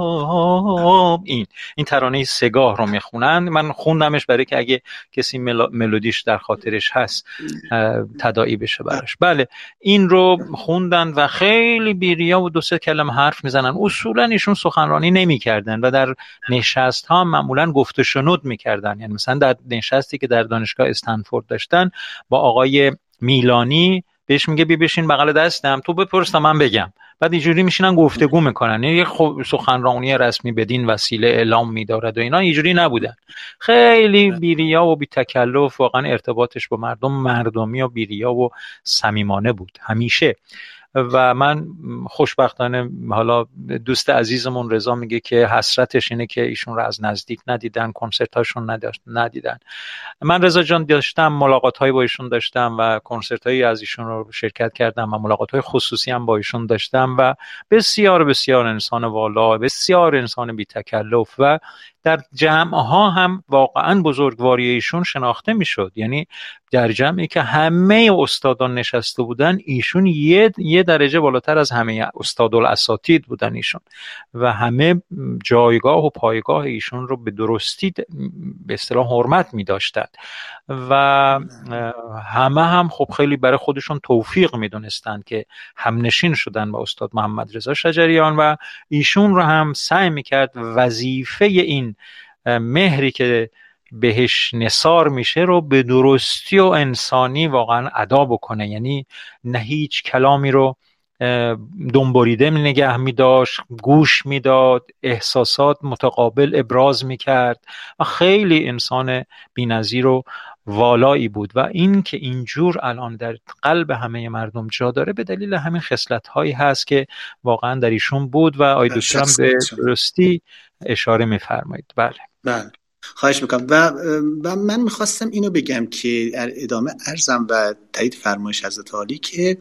این ترانه سگاه رو می‌خونند. من خوندمش برای که اگه کسی ملودیش در خاطرش هست تداعی بشه براش. بله این رو خوندن و خیلی بیریا و دو سه کلم حرف می‌زنن. اصولا ایشون سخنرانی نمی‌کردن و در نشست ها معمولا گفت شنود می‌کردن. یعنی مثلا در نشستی که در دانشگاه استنفورد داشتن با آقای میلانی بهش میگه بی بشین بغل دستم تو بپرس من بگم. بعد اینجوری میشینن گفتگو می‌کنن. یه خب سخنرانی رسمی بدین وسیله اعلام میدارد و اینا اینجوری نبودن. خیلی بیریا و بی تکلف واقعا ارتباطش با مردم مردمی و بیریا و صمیمانه بود. همیشه. و من خوشبختانه حالا دوست عزیزمون رضا میگه که حسرتش اینه که ایشون رو از نزدیک ندیدن کنسرت هاشون ندیدن. من رضا جان داشتم ملاقات هایی با ایشون داشتم و کنسرت هایی از ایشون رو شرکت کردم و ملاقات های خصوصی هم با ایشون داشتم و بسیار بسیار انسان والا بسیار انسان بی تکلف و در جمع ها هم واقعا بزرگواری ایشون شناخته می‌شد. یعنی در جمعی که همه استادان نشسته بودن ایشون یه, یه درجه بالاتر از همه استاد الاساتید بودن ایشون. و همه جایگاه و پایگاه ایشون رو به درستی به اصطلاح حرمت می و همه هم خب خیلی برای خودشون توفیق می‌دونستند که همنشین شدن با استاد محمد رضا شجریان و ایشون رو هم سعی می‌کرد وظیفه این مهری که بهش نصار میشه رو به درستی و انسانی واقعا ادا بکنه. یعنی نه هیچ کلامی رو دنباریده نگه می داشت گوش می‌داد احساسات متقابل ابراز می کرد و خیلی انسان بینظیر و والایی بود. و این که اینجور الان در قلب همه مردم جا داره به دلیل همین خصلت هایی هست که واقعا در ایشون بود و آی به درستی اشاره میفرمایید. بله. بله. خواهش می‌کنم. و, و من می‌خواستم اینو بگم که در ادامه ارزم و تایید فرمایش حضرت عالی که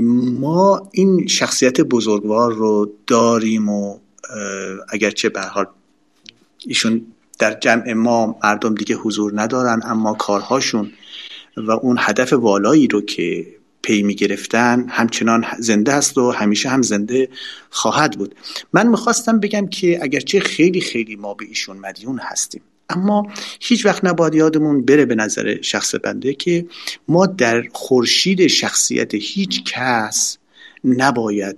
ما این شخصیت بزرگوار رو داریم و اگرچه به حال ایشون در جمع ما مردم دیگه حضور ندارن اما کارهاشون و اون هدف والایی رو که پی می گرفتن همچنان زنده است و همیشه هم زنده خواهد بود من می‌خواستم بگم که اگرچه خیلی خیلی ما به ایشون مدیون هستیم اما هیچ وقت نباید یادمون بره به نظر شخص بنده که ما در خورشید شخصیت هیچ کس نباید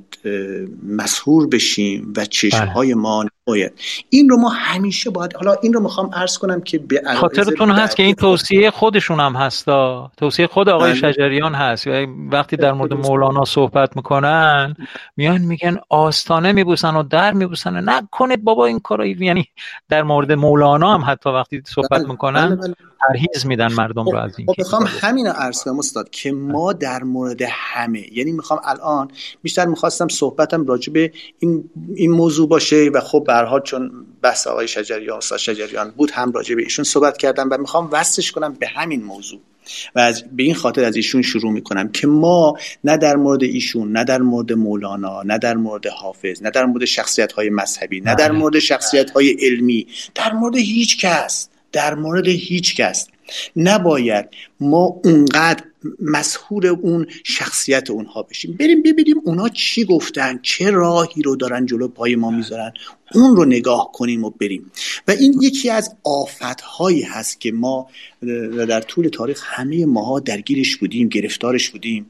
مسهور بشیم و چشمهای بله. ما نباید این رو ما همیشه باید حالا این رو می‌خوام عرض کنم که به خاطرتون هست که این توصیه خودشون هم هستا توصیه خود آقای بله. شجریان هست. وقتی در مورد مولانا صحبت می‌کنن میان میگن آستانه میبوسن و در میبوسن. نکنید بابا این کارو. یعنی در مورد مولانا هم حتی وقتی صحبت بله. می‌کنن پرهیز میدن مردم رو از این خب می‌خوام همین عرض کنم استاد که ما در مورد همه یعنی می‌خوام الان بیشتر می‌خواستم صحبتم راجع به این این موضوع باشه و خب برها چون بحث آقای شجریان استاد شجریان بود هم راجع به ایشون صحبت کردم و می‌خوام وصلش کنم به همین موضوع و از به این خاطر از ایشون شروع می‌کنم که ما نه در مورد ایشون نه در مورد مولانا نه در مورد حافظ نه در مورد شخصیت های مذهبی نه در بله. مورد شخصیت های علمی در مورد هیچ کس در مورد هیچ کس نباید ما اونقدر مسهور اون شخصیت اونها بشیم. بریم ببینیم اونها چی گفتن چه راهی رو دارن جلو پای ما می‌ذارن. اون رو نگاه کنیم و بریم. و این یکی از آفتهایی هست که ما در طول تاریخ همه ماها درگیرش بودیم گرفتارش بودیم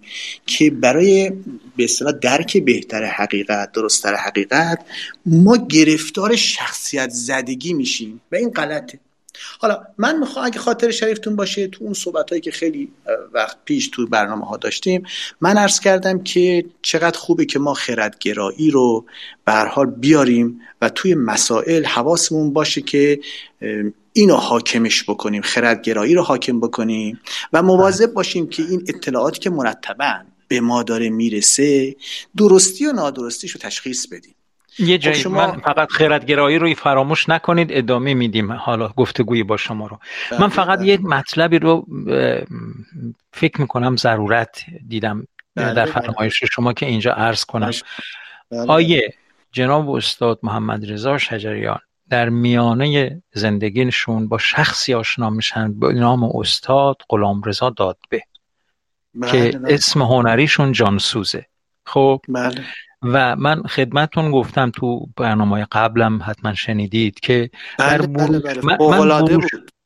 که برای به اصطلاح درک بهتر حقیقت درستتر حقیقت ما گرفتار شخصیت زدگی میشیم. و این غلطه. حالا من می‌خوام اگه خاطر شریفتون باشه تو اون صحبت هایی که خیلی وقت پیش تو برنامه ها داشتیم من عرض کردم که چقدر خوبه که ما خردگرایی رو به حال بیاریم و توی مسائل حواسمون باشه که اینو حاکمش بکنیم خردگرایی رو حاکم بکنیم و مواظب باشیم که این اطلاعاتی که مرتبا به ما داره می‌رسه درستی و نادرستیش رو تشخیص بدیم. یه خب جایی شما... من فقط خیرتگرایی رو فراموش نکنید ادامه میدیم حالا گفتگویی با شما رو. بله، من فقط بله. یه مطلبی رو فکر می‌کنم ضرورت دیدم بله، در فرمایش شما که اینجا عرض کنم. آیه جناب استاد محمد رضا شجریان در میانه زندگیشون با شخصی آشنا میشن به نام استاد غلام رضا دادبه که اسم هنریشون جانسوزه. خب؟ بله. و من خدمتون گفتم تو برنامه قبلم حتما شنیدید که بله در بله بله. من, من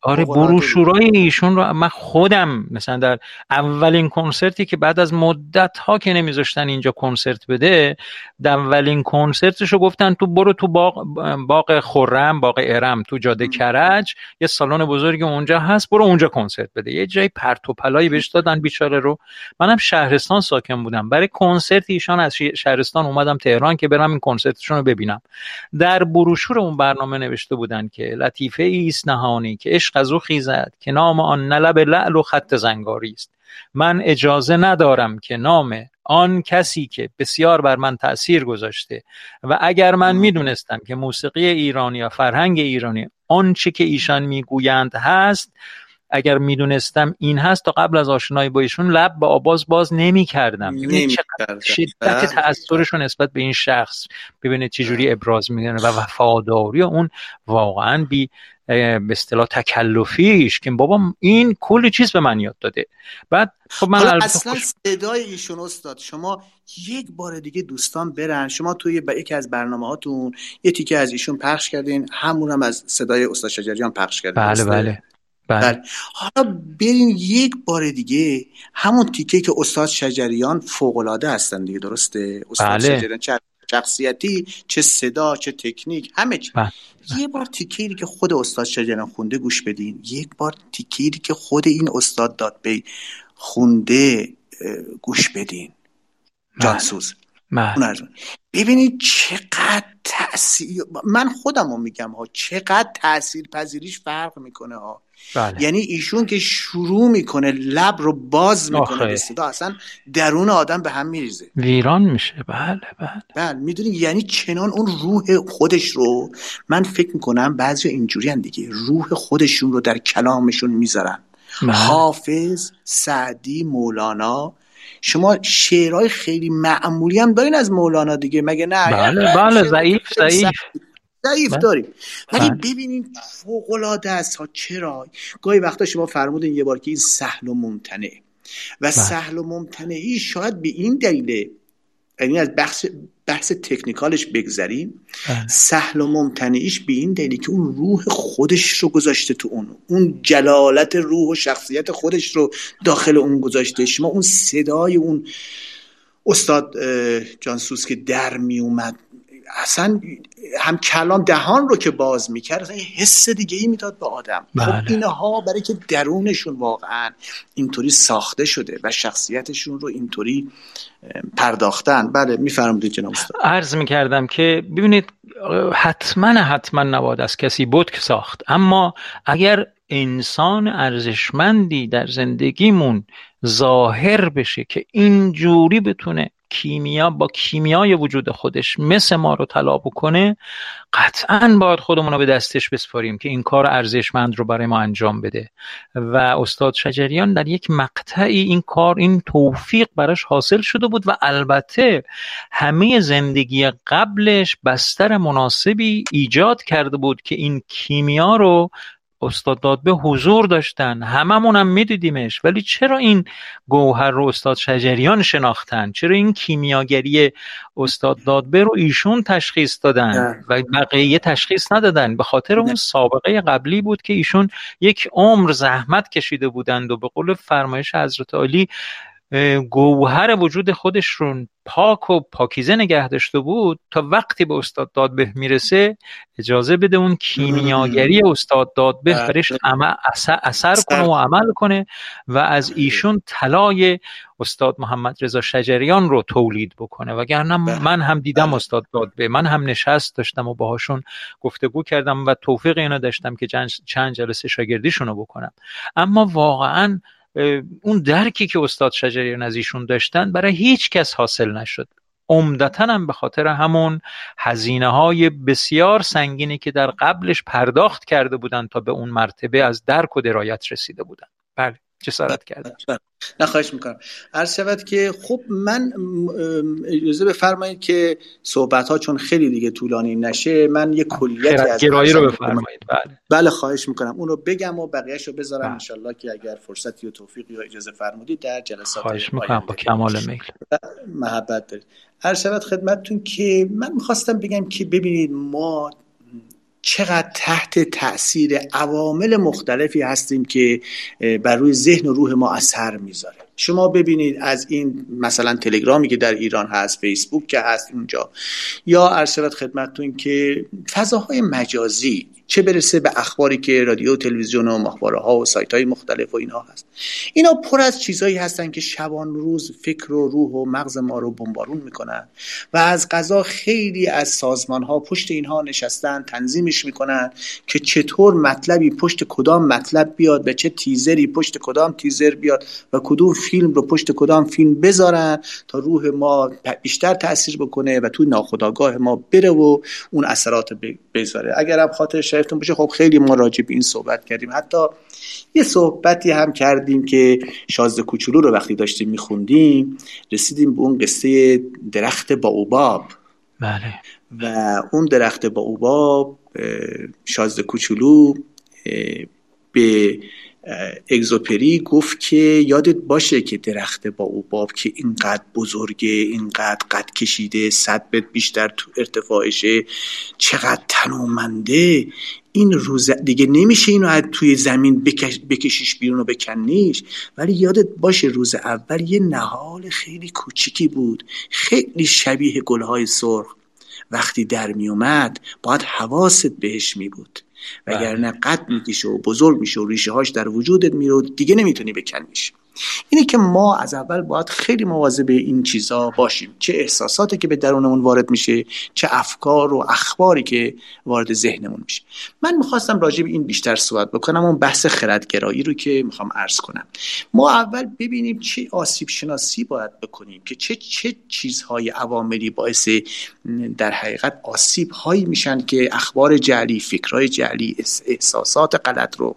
آره بروشورای ایشون رو من خودم مثلا در اولین کنسرتی که بعد از مدت ها که نمیذاشتن اینجا کنسرت بده در اولین کنسرتش رو گفتن تو برو تو باغ باغ خرم باغ ارم تو جاده کرج یه سالن بزرگی اونجا هست برو اونجا کنسرت بده. یه جای پرت و پلایی بهش دادن بیچاره رو. منم شهرستان ساکن بودم. برای کنسرت ایشان از شهرستان اومدم تهران که برم این کنسرتشون رو ببینم. در بروشور اون برنامه نوشته بودن که لطیفه ایست نهانی که عشق از او خیزد که نام آن نلب لعل و خط زنگاری است. من اجازه ندارم که نام آن کسی که بسیار بر من تأثیر گذاشته و اگر من می‌دونستم که موسیقی ایرانی یا فرهنگ ایرانی آنچه که ایشان می‌گویند هست اگر می‌دونستم این هست تا قبل از آشنایی با ایشون لب به آواز باز نمی کردم شدت بله. تأثیرشون نسبت به این شخص ببینید چجوری بله. ابراز می‌کنه و وفاداری اون واقعا بی به اصطلاح تکلفیش که بابا این کلی چیز به من یاد داده. بعد خب من اصلا صدای ایشون استاد شما یک بار دیگه دوستان برن. شما توی با یکی از برنامه هاتون یه تیکه از ایشون پخش کردین همون هم از صدای استاد شجریان پخش کردین بله بله. بله. بله. حالا برین یک بار دیگه همون تیکه که استاد شجریان فوق العاده هستن دیگه درسته؟ استاد بله. شجریان چه شخصیتی چه صدا چه تکنیک همه چی. بله. یه بار تیکیری که خود استاد شجریان خونده گوش بدین. یک بار تیکیری که خود این استاد داد به خونده گوش بدین. جانسوز ببینید چقدر تاثیر من خودم رو میگم ها چقدر تاثیر پذیریش فرق می‌کنه ها. بله. یعنی ایشون که شروع می‌کنه لب رو باز می‌کنه به صدا اصلا درون آدم به هم میریزه. ویران میشه. بله بله. بله می‌دونی یعنی چنان اون روح خودش رو من فکر می‌کنم بعضی اینجوری دیگه روح خودشون رو در کلامشون می‌ذارن. بله. حافظ سعدی مولانا. شما شعرهای خیلی معمولی هم دارین از مولانا دیگه مگه نه؟ بله بله ضعیف ضعیف. ضعیف بله. داریم. ولی بله. ببینید فوق العاده است. ها چرا؟ گاهی وقتا شما فرمودین یه بار که این سهل و ممتنه و بله. سهل و ممتنعی شاید به این دلیله یعنی از بحث بحث تکنیکالش بگذریم. سهل و ممتنعیش به این دلیلی که اون روح خودش رو گذاشته تو اون. اون جلالت روح و شخصیت خودش رو داخل اون گذاشته. شما اون صدای اون استاد جانسوس که در می اومد اصلا هم کلام دهان رو که باز می‌کرد اصلا یه حس دیگه ای می‌داد به آدم. خب بله. خب اینها برای که درونشون واقعا اینطوری ساخته شده و شخصیتشون رو اینطوری پرداختن. بله میفرمودید جناب استاد. عرض می‌کردم که ببینید حتما حتما نباید از کسی بود ساخت. اما اگر انسان ارزشمندی در زندگیمون ظاهر بشه که اینجوری بتونه کیمیا با کیمیای وجود خودش مثل ما رو طلا بکنه قطعا باید خودمون رو به دستش بسپاریم که این کار ارزشمند رو برای ما انجام بده. و استاد شجریان در یک مقطعی این کار این توفیق براش حاصل شده بود و البته همه زندگی قبلش بستر مناسبی ایجاد کرده بود که این کیمیا رو استاد دادبه حضور داشتن. هممون هم میدیدیمش. ولی چرا این گوهر رو استاد شجریان شناختن؟ چرا این کیمیاگری استاد دادبه رو ایشون تشخیص دادن و بقیه تشخیص ندادن؟ به خاطر اون سابقه قبلی بود که ایشون یک عمر زحمت کشیده بودند و به قول فرمایش حضرت علی گوهر وجود خودش رو پاک و پاکیزه نگه داشته بود تا وقتی به استاد دادبه می‌رسه اجازه بده اون کیمیاگری استاد دادبه بله. برش اثر, اثر کنه و عمل کنه و از بله. ایشون طلای استاد محمد رضا شجریان رو تولید بکنه وگرنه بله. من هم دیدم استاد دادبه من هم نشست داشتم و باهاشون گفتگو کردم و توفیق اینو داشتم که چند جلسه شاگردیشون رو بکنم اما واقعا اون درکی که استاد شجریان از ایشون داشتن برای هیچ کس حاصل نشد. عمدتا هم به خاطر همون هزینه های بسیار سنگینی که در قبلش پرداخت کرده بودند تا به اون مرتبه از درک و درایت رسیده بودن. بله. جسارت کردم نه خواهش می‌کنم. عرض شود که خب من اجازه بفرمایید که صحبت ها چون خیلی دیگه طولانی نشه من یه کلیت از گرایی رو بفرمایید. بله. بله خواهش می‌کنم. اونو بگم و بقیهش رو بذارم بله. انشالله که اگر فرصتی و توفیقی و اجازه فرمودید در جلسات خواهش می‌کنم با کمال میل. محبت دارید. عرض شود خدمتتون که من می‌خواستم بگم که ببینید ما چقدر تحت تاثیر عوامل مختلفی هستیم که بر روی ذهن و روح ما اثر می‌ذاره. شما ببینید از این مثلا تلگرامی که در ایران هست فیسبوک که هست اونجا یا ارشد خدمتتون که فضاهای مجازی چه برسه به اخباری که رادیو تلویزیون و مخباره ها و سایت های مختلف و اینها هست. اینا پر از چیزهایی هستن که شبان روز فکر و روح و مغز ما رو بمبارون می‌کنن و از غذا خیلی از سازمان ها پشت اینها نشستن تنظیمش می‌کنن که چطور مطلبی پشت کدام مطلب بیاد به چه تیزری پشت کدام تیزر بیاد و کدوم فیلم رو پشت کدام فیلم بذارن تا روح ما بیشتر تاثیر بکنه و توی ناخودآگاه ما بره و اون اثرات بذاره اگر هم خاطر شایدتون باشه خب خیلی ما راجع به این صحبت کردیم. حتی یه صحبتی هم کردیم که شازده کوچولو رو وقتی داشتیم میخوندیم رسیدیم به اون قصه درخت با اوباب بله. و اون درخت با اوباب شازده کوچولو به اگزوپری گفت که یادت باشه که درخت با اوباب که اینقدر بزرگه اینقدر قد کشیده صد متر بیشتر تو ارتفاعشه چقدر تنومنده. این روز دیگه نمیشه اینو از توی زمین بکش بکشیش بیرون و بکنیش. ولی یادت باشه روز اول یه نهال خیلی کوچیکی بود. خیلی شبیه گلهای سرخ. وقتی در میومد باید حواست بهش می بود وگرنه بله. قد می‌کشه و بزرگ میشه و ریشه هاش در وجودت میره و دیگه نمی‌تونی بکنیش اینه که ما از اول باید خیلی مواظب این چیزا باشیم. چه احساساتی که به درونمون وارد میشه چه افکار و اخباری که وارد ذهنمون میشه. من می‌خواستم راجع به این بیشتر صحبت بکنم اون بحث خردگرایی رو که می‌خوام عرض کنم. ما اول ببینیم چه آسیب شناسی باید بکنیم که چه چه چیزهای عواملی باعث در حقیقت آسیب هایی میشن که اخبار جعلی فکرهای جعلی احساسات غلط رو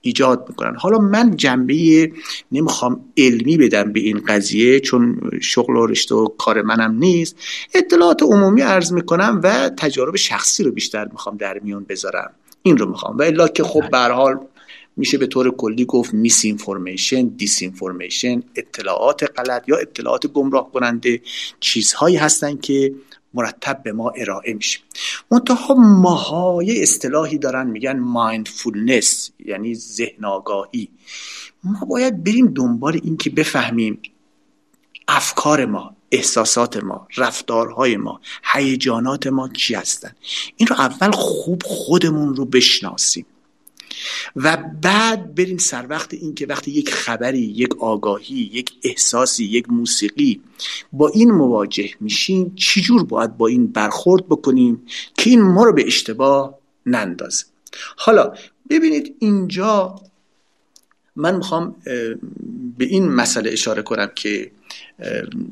ایجاد می‌کنن. حالا من جنبه نمی‌خوام علمی بدم به این قضیه چون شغل و رشته و کار منم نیست. اطلاعات عمومی عرض می‌کنم و تجارب شخصی رو بیشتر می‌خوام در میون بذارم. این رو می‌خوام. و الا که خب به هر حال میشه به طور کلی گفت misinformation disinformation اطلاعات غلط یا اطلاعات گمراه کننده چیزهایی هستن که مرتب به ما ارائه میشه. منتها ماهای اصطلاحی دارن میگن mindfulness یعنی ذهن آگاهی ما باید بریم دنبال این که بفهمیم افکار ما احساسات ما رفتارهای ما هیجانات ما چی هستن. این رو اول خوب خودمون رو بشناسیم. و بعد بریم سر وقت این که وقتی یک خبری یک آگاهی یک احساسی یک موسیقی با این مواجه میشیم چجور باید با این برخورد بکنیم که این ما رو به اشتباه نندازه؟ حالا ببینید اینجا من می‌خوام به این مسئله اشاره کنم که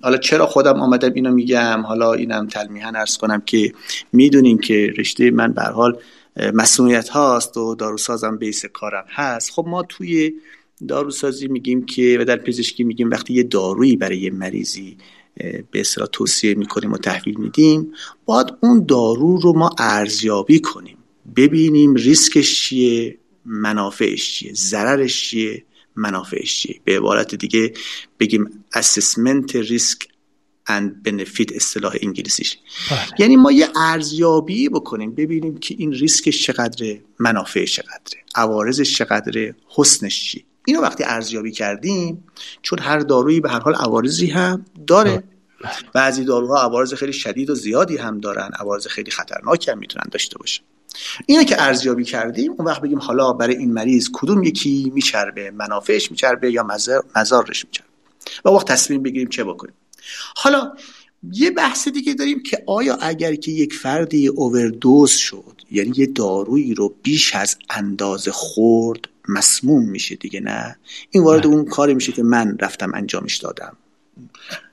حالا چرا خودم آمدم اینو میگم؟ حالا اینم تلمیحا ارز کنم که می‌دونیم که رشته من به حال مسئولیت هاست و داروسازم بیس کارم هست. خب ما توی داروسازی میگیم که و در پزشکی میگیم وقتی یه دارویی برای یه مریضی به اصطلاح توصیه می‌کنیم و تحویل میدیم باید اون دارو رو ما ارزیابی کنیم. ببینیم ریسکش چیه منافعش چیه ضررش چیه منافعش چیه. به عبارت دیگه بگیم assessment risk and benefit اصطلاح انگلیسیش. بله. یعنی ما یه ارزیابی بکنیم ببینیم که این ریسکش چقدره منافعش چقدره عوارضش چقدره حسنش چی. اینو وقتی ارزیابی کردیم چون هر دارویی به هر حال عوارضی هم داره. بله. بعضی داروها عوارض خیلی شدید و زیادی هم دارن عوارض خیلی خطرناک هم می‌تونن داشته باشن. اینو که ارزیابی کردیم اون وقت بگیم حالا برای این مریض کدوم یکی میچربه؟ منافعش میچربه یا مزارش میچربه؟ و وقت تصمیم بگیریم چه بکنیم؟ حالا یه بحث دیگه داریم که آیا اگر که یک فردی اووردوز شد یعنی یه دارویی رو بیش از اندازه خورد مسموم میشه دیگه نه؟ این وارد. اون کاری میشه که من رفتم انجامش دادم.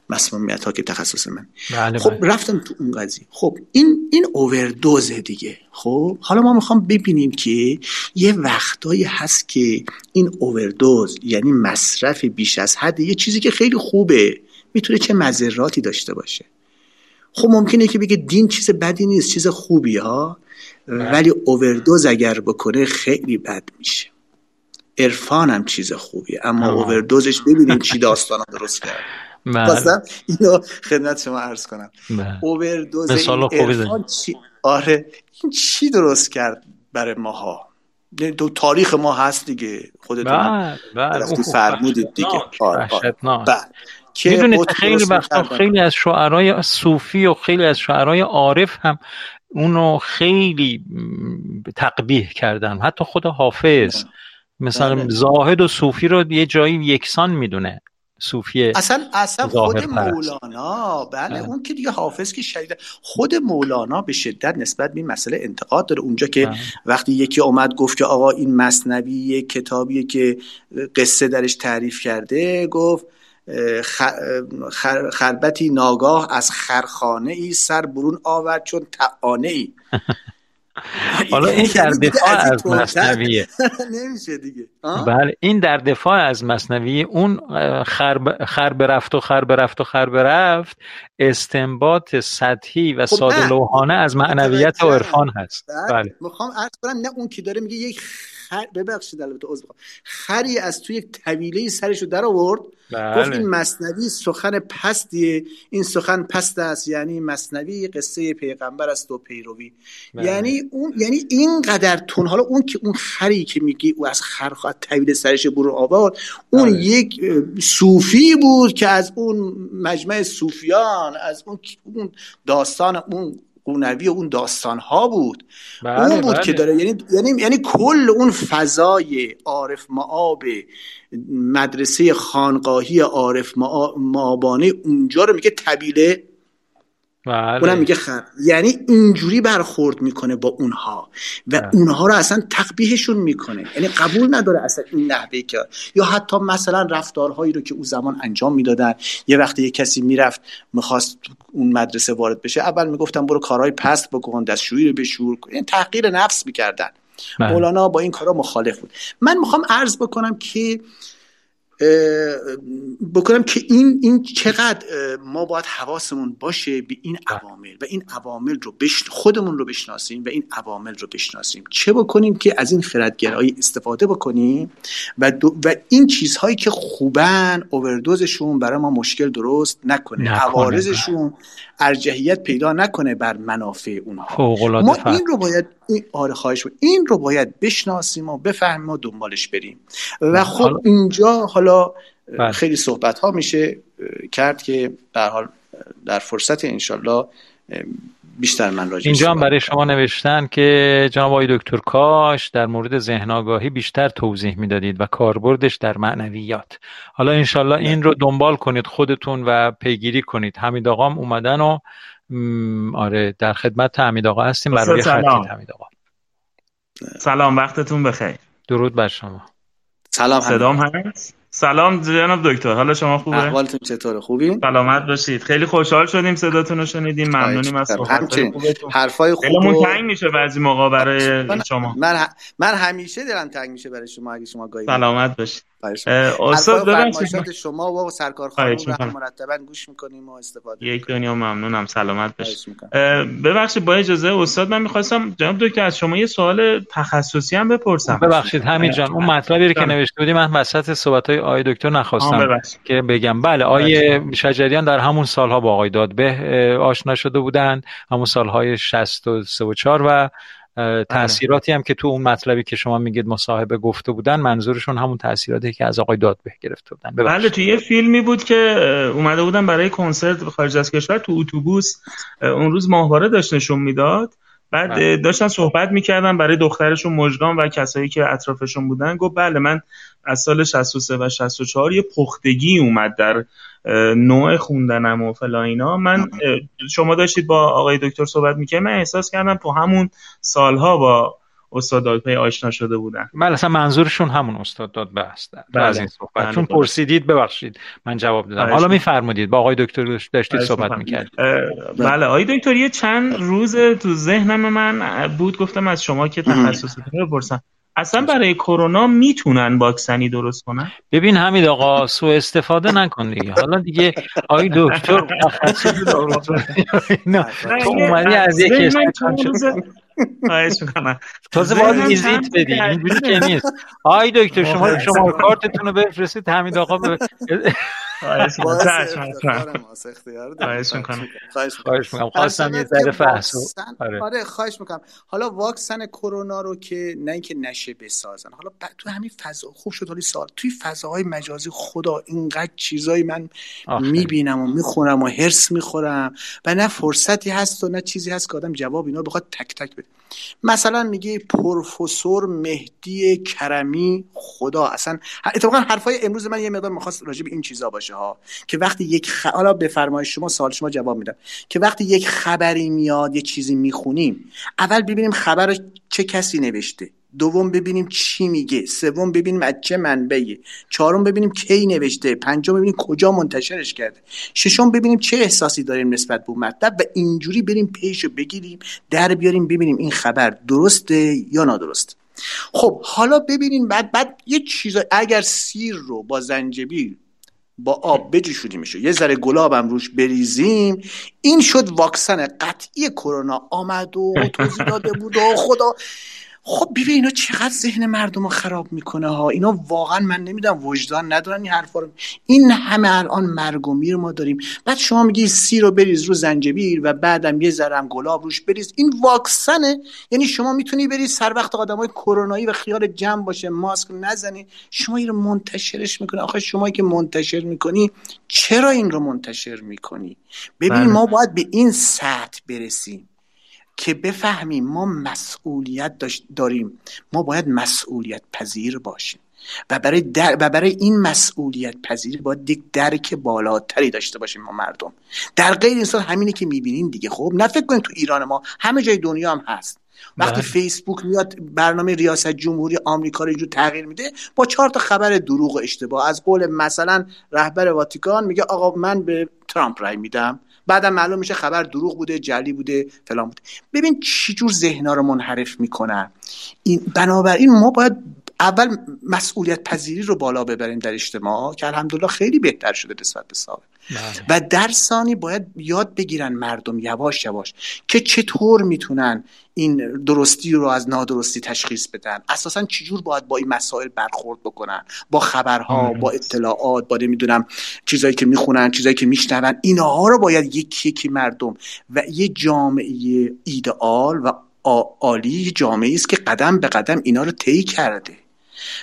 مسمومیت ها که تخصص من. بله خب بله. رفتم تو اون قضیه. خب این این اووردوزه دیگه. خب حالا ما می‌خوام ببینیم که یه وقتایی هست که این اووردوز یعنی مصرف بیش از حد یه چیزی که خیلی خوبه. می‌تونه چه مذراتی داشته باشه. خب ممکنه که بگه دین چیز بدی نیست چیز خوبی ها ولی اووردوز اگر بکنه خیلی بد میشه. عرفان هم چیز خوبیه اما. اووردوزش ببینیم چی داستان درست کرد. بله. اینو خدمت شما عرض کنم. بله. اووردوز عرفان چی؟ آره این چی درست کرد برای ماها؟ تو یعنی تاریخ ما هست دیگه خودتون بله فرمودید دیگه. آره. می‌دونید خیلی وقتا خیلی از شعرهای صوفی و خیلی از شعرهای عارف هم اونو خیلی تقبیح کردن. حتی خود حافظ مثلا بله. زاهد و صوفی رو یه جایی یکسان می‌دونه صوفی اصلا اصلا خود مولانا بله, بله. اون که دیگه حافظ که شدید خود مولانا به شدت نسبت به این مسئله انتقاد داره. اونجا که بله. وقتی یکی اومد گفت که آقا این مصنوی کتابیه که قصه درش تعریف کرده گفت خربتی ناگاه از خرخانه ای سر برون آورد چون تعانه ای حالا این در دفاع از مصنویه. نمیشه دیگه. بله این در دفاع از مصنوی اون خر برفت و خر برفت و خر برفت استنباط سطحی و خب ساده لوحانه از معنویت و عرفان هست. بله. می‌خوام عرض کنم نه اون که داره میگه یک خر ببخشید البته عذر خری از توی یک طویله سرش رو در آورد بله. گفت این مصنوی سخن پستیه این سخن پست است یعنی مصنوی قصه پیغمبر است و پیروی بله. یعنی اون یعنی اینقدر تون حالا اون که اون خری که میگی او از خر خواهد طویل سرش برو آورد اون بله. یک صوفی بود که از اون مجمع صوفیان از اون اون داستان اون قونوی اون داستان ها بود بله اون بود بله. که داره یعنی یعنی یعنی کل اون فضای عارف معاب مدرسه خانقاهی عارف معابانه اونجا رو میگه طبیله بله. اونم میگه خر یعنی اینجوری برخورد می‌کنه با اونها و بله. اونها رو اصلا تقبیهشون می‌کنه یعنی قبول نداره اصلا این نحوه که یا حتی مثلا رفتارهایی رو که او زمان انجام می‌دادن یه وقتی یه کسی می‌رفت می‌خواست اون مدرسه وارد بشه اول می‌گفتن برو کارهای پست بکن دستشویی رو بشور این یعنی تحقیر نفس می‌کردن بله. مولانا با این کارا مخالف بود من می‌خوام عرض بکنم که بکنم که این این چقدر ما باید حواسمون باشه به این عوامل و این عوامل رو بش... خودمون رو بشناسیم و این عوامل رو بشناسیم. چه بکنیم که از این خردگرایی استفاده بکنیم و, و این چیزهایی که خوبن اووردوزشون برای ما مشکل درست نکنه. عوارضشون ارجحیت پیدا نکنه بر منافع اونها. ما این رو باید این آره خواهش این رو باید بشناسیم و بفهمیم و دنبالش بریم. و خب اینجا حالا بله. خیلی صحبت ها میشه کرد که در حال در فرصت انشالله بیشتر من راجع اینجا هم برای شما نوشتن که جناب آقای دکتر کاش در مورد ذهن آگاهی بیشتر توضیح می‌دادید و کاربردش در معنویات. حالا انشالله این رو دنبال کنید خودتون و پیگیری کنید. حمید آقام اومدن و آره در خدمت حمید آقا هستیم. برای خطی حمید آقا. سلام وقتتون بخیر. درود بر شما. سلام صدام هست؟ سلام جناب دکتر حالا شما خوبه؟ احوالتون چطوره؟ خوبی؟ سلامت باشید. خیلی خوشحال شدیم صداتون رو شنیدیم. ممنونیم از صحبت حرفای خوب دلمون تنگ میشه بعضی موقع برای من شما. من من همیشه دلم تنگ میشه برای شما اگه شما گاهی سلامت باشید. استاد ببخشید. شما و سرکار خانم رو مرتبا گوش می‌کنیم و استفاده یک دنیا ممنونم. سلامت باشید. ببخشید با اجازه استاد من می‌خواستم جناب دکتر از شما یه سوال تخصصی هم بپرسم. ببخشید همین جان اون مطلبی که نوشته بودی من وسط صحبت های آقای دکتر نخواستم که بگم. بله آقای شجریان در همون سالها با آقای دادبه آشنا شده بودند همون سالهای 63 و 4 و تاثیراتی هم که تو اون مطلبی که شما میگید مصاحبه گفته بودن منظورشون همون تاثیراتی که از آقای دادبه گرفته بودن. بله تو یه فیلمی بود که اومده بودن برای کنسرت خارج از کشور تو اتوبوس. اون روز ماهواره داشت نشون می‌داد. بعد بله. داشتن صحبت می‌کردن برای دخترشون مجگان و کسایی که اطرافشون بودن. گفت بله من از سال 63 و 64 یه پختگی اومد در نوع خوندنم و فلا اینا. من شما داشتید با آقای دکتر صحبت می‌کنم من احساس کردم تو همون سالها با استاد پی آشنا شده بودن. بله اصلا منظورشون همون استاد داد بست بله. از این صحبت. بله. چون پرسیدید ببخشید من جواب دادم. حالا میفرمودید با آقای دکتر داشتید صحبت می‌کردید. بله آقای دکتر یه چند روز تو ذهنم من بود گفتم از شما که تخصصتون بپرسم. اصلا برای کرونا می‌تونن واکسنی درست کنن؟ ببین حمید آقا سو استفاده نکن دیگه. حالا دیگه آی دکتر تو اومدی از یک تازه باید ویزیت بدی. اینجوری که نیست. آی دکتر شما شما کارتتون رو بفرستید حمید آقا خواهش می‌کنم. خواستم یه ذره فحص آره. آره خواهش می‌کنم. حالا واکسن کرونا رو که نه اینکه نشه بسازن. حالا تو همین فضا خوب شد حالی سال توی فضاهای مجازی خدا اینقدر چیزایی من می‌بینم و می‌خونم و هرس می‌خورم و نه فرصتی هست و نه چیزی هست که آدم جواب اینا بخواد تک تک بده. مثلا میگه پروفسور مهدی کرمی خدا اصلا اتفاقا حرفای امروز من یه مقدار می‌خواست راجع به این چیزا باشه. ها که وقتی یک خ... حالا به فرمایش شما سوال شما جواب میدم. که وقتی یک خبری میاد یه چیزی می‌خونیم اول ببینیم خبر چه کسی نوشته. دوم ببینیم چی میگه. سوم ببینیم از چه منبعی. چهارم ببینیم کی نوشته. پنجم ببینیم کجا منتشرش کرده. ششم ببینیم چه احساسی داریم نسبت به مطلب و اینجوری بریم پیشو بگیریم در بیاریم ببینیم این خبر درسته یا نادرست خب حالا ببینیم بعد بعد یه چیز اگر سیر رو با زنجبیل با آب بجوشونی میشه. یه ذره گلابم روش بریزیم. این شد واکسن قطعی کرونا. آمد و توضیح داده بود و خدا. خب ببین اینا چقدر ذهن مردم رو خراب می‌کنه ها؟ اینا واقعا من نمی‌دونم وجدان ندارن این حرفا رو. این همه الان مرگ و میر ما داریم. بعد شما میگی سی رو بریز رو زنجبیل و بعدم یه ذرم گلاب روش بریز. این واکسنه. یعنی شما می‌تونی بری سر وقت آدمای کرونایی و خیال جمع باشه ماسک نزنی. شما این رو منتشرش می‌کنی. آخه شما که منتشر می‌کنی چرا این رو منتشر می‌کنی؟ ببین بله. ما باید به این سطح برسیم. که بفهمیم ما مسئولیت داریم. ما باید مسئولیت پذیر باشیم. و برای, در و برای این مسئولیت پذیری باید یک درک بالاتری داشته باشیم ما مردم. در غیر این همینه که می‌بینین دیگه. خب نه فکر کنید تو ایران ما همه جای دنیا هم هست. وقتی بله. فیسبوک میاد برنامه ریاست جمهوری آمریکا رو جو تغییر میده با چهار تا خبر دروغ و اشتباه. از قول مثلا رهبر واتیکان میگه آقا من به ترامپ رای میدم. بعدم معلوم میشه خبر دروغ بوده جلی بوده فلان بوده. ببین چجور ذهنا رو منحرف می‌کنن. این بنابراین ما باید اول مسئولیت پذیری رو بالا ببریم در اجتماع که الحمدلله خیلی بهتر شده نسبت به سابق. بله. و در ثانی باید یاد بگیرن مردم یواش یواش که چطور می‌تونن این درستی رو از نادرستی تشخیص بدن. اساسا چجور باید با این مسائل برخورد بکنن؟ با خبرها با اطلاعات با نمی‌دونم چیزایی که می‌خونن چیزایی که میشنون اینها رو باید یکی یکی مردم و یه جامعه ایدئال و عالی جامعه است که قدم به قدم اینا رو طی کرده.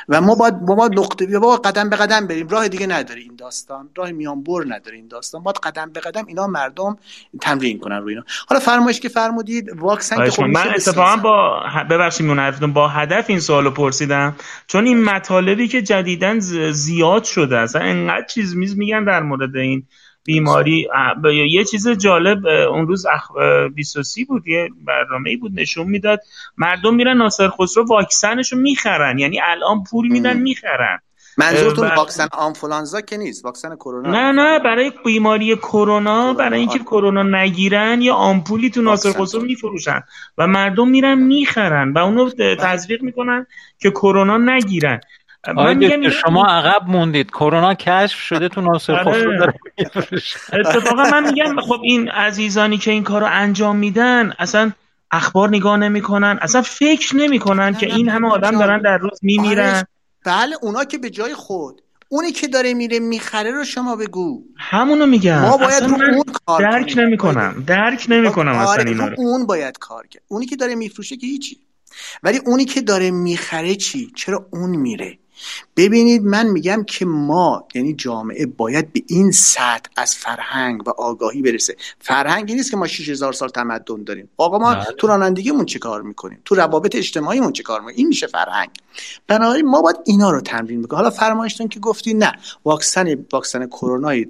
و ما باید با ما نقطه با قدم به قدم بریم. راه دیگه نداره این داستان. راه میان بر نداره این داستان. باید قدم به قدم اینا مردم تمرین کنن رو اینا. حالا فرمایش که فرمودید واکسن که خب من اتفاقا با ببخشید من با هدف این سوالو پرسیدم. چون این مطالبی که جدیدا زیاد شده اصلا انقدر چیز میز میگن در مورد این بیماری یه چیز جالب اون روز اخ... 23 بود یه برنامه بود نشون می‌داد مردم میرن ناصر خسرو واکسنشو می‌خرن یعنی الان پول میدن می‌خرن. منظورتون واکسن آنفولانزا که نیست؟ واکسن کرونا. نه نه برای بیماری کرونا برای اینکه کرونا نگیرن یا آمپولی تو ناصر خسرو میفروشن و مردم میرن می‌خرن و اونو تزریق می‌کنن که کرونا نگیرن. آقای شما عقب موندید. کرونا کشف شده تو ناصر آره. خسرو داره. اتفاقا من میگم خب این عزیزانی که این کارو انجام میدن اصلا اخبار نگاه نمی‌کنن اصلا فکر نمی‌کنن که این همه آدم دارن در روز میمیرن. آره، بله اونا که به جای خود اونی که داره میره می‌خره رو شما بگو. همونو میگم. ما باید رو اون کار درک نمی‌کنم. درک نمی‌کنم اصلا آره، اینا رو. اون باید کار کرد. اونی که داره میفروشه که هیچی. ولی اونی که داره می‌خره چی؟ چرا اون میره؟ ببینید من میگم که ما یعنی جامعه باید به این سطح از فرهنگ و آگاهی برسه. فرهنگی نیست که ما 6000 سال تمدن داریم. آقا ما بله. تو رانندگیمون چه کار می‌کنیم؟ تو روابط اجتماعیمون چه کار می‌کنیم؟ این میشه فرهنگ. بنابراین ما باید اینا رو تمرین می‌کنیم حالا فرمایشتون که گفتی نه واکسن واکسن کرونا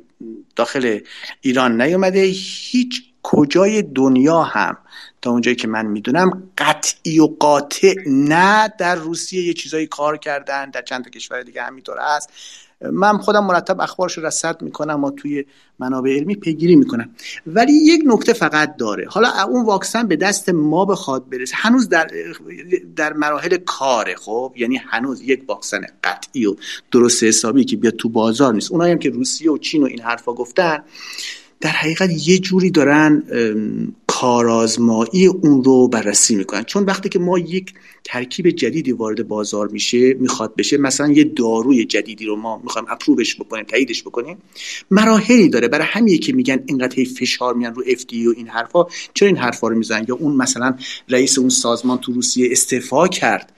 داخل ایران نیومده. هیچ کجای دنیا هم؟ تا اونجایی که من می‌دونم قطعی و قاطع نه در روسیه یه چیزایی کار کردن در چند تا کشور دیگه همینطور هست. من خودم مرتب اخبارش رو رصد می‌کنم و توی منابع علمی پیگیری می‌کنم. ولی یک نکته فقط داره. حالا اون واکسن به دست ما بخواد برسه. هنوز در در مراحل کاره خب؟ یعنی هنوز یک واکسن قطعی و درست حسابی که بیاد تو بازار نیست. اونایی هم که روسیه و چین و این حرفا گفتن در حقیقت یه جوری دارن کارآزمایی اون رو بررسی می‌کنن. چون وقتی که ما یک ترکیب جدیدی وارد بازار میشه می‌خواد بشه مثلا یه داروی جدیدی رو ما می‌خوایم اپروبش بکنیم تاییدش بکنیم مراحلی داره. برای همین که میگن اینقدر فشار میان رو اف و این حرفا چرا این حرفا رو می‌زنن؟ یا اون مثلا رئیس اون سازمان تو روسیه استعفا کرد.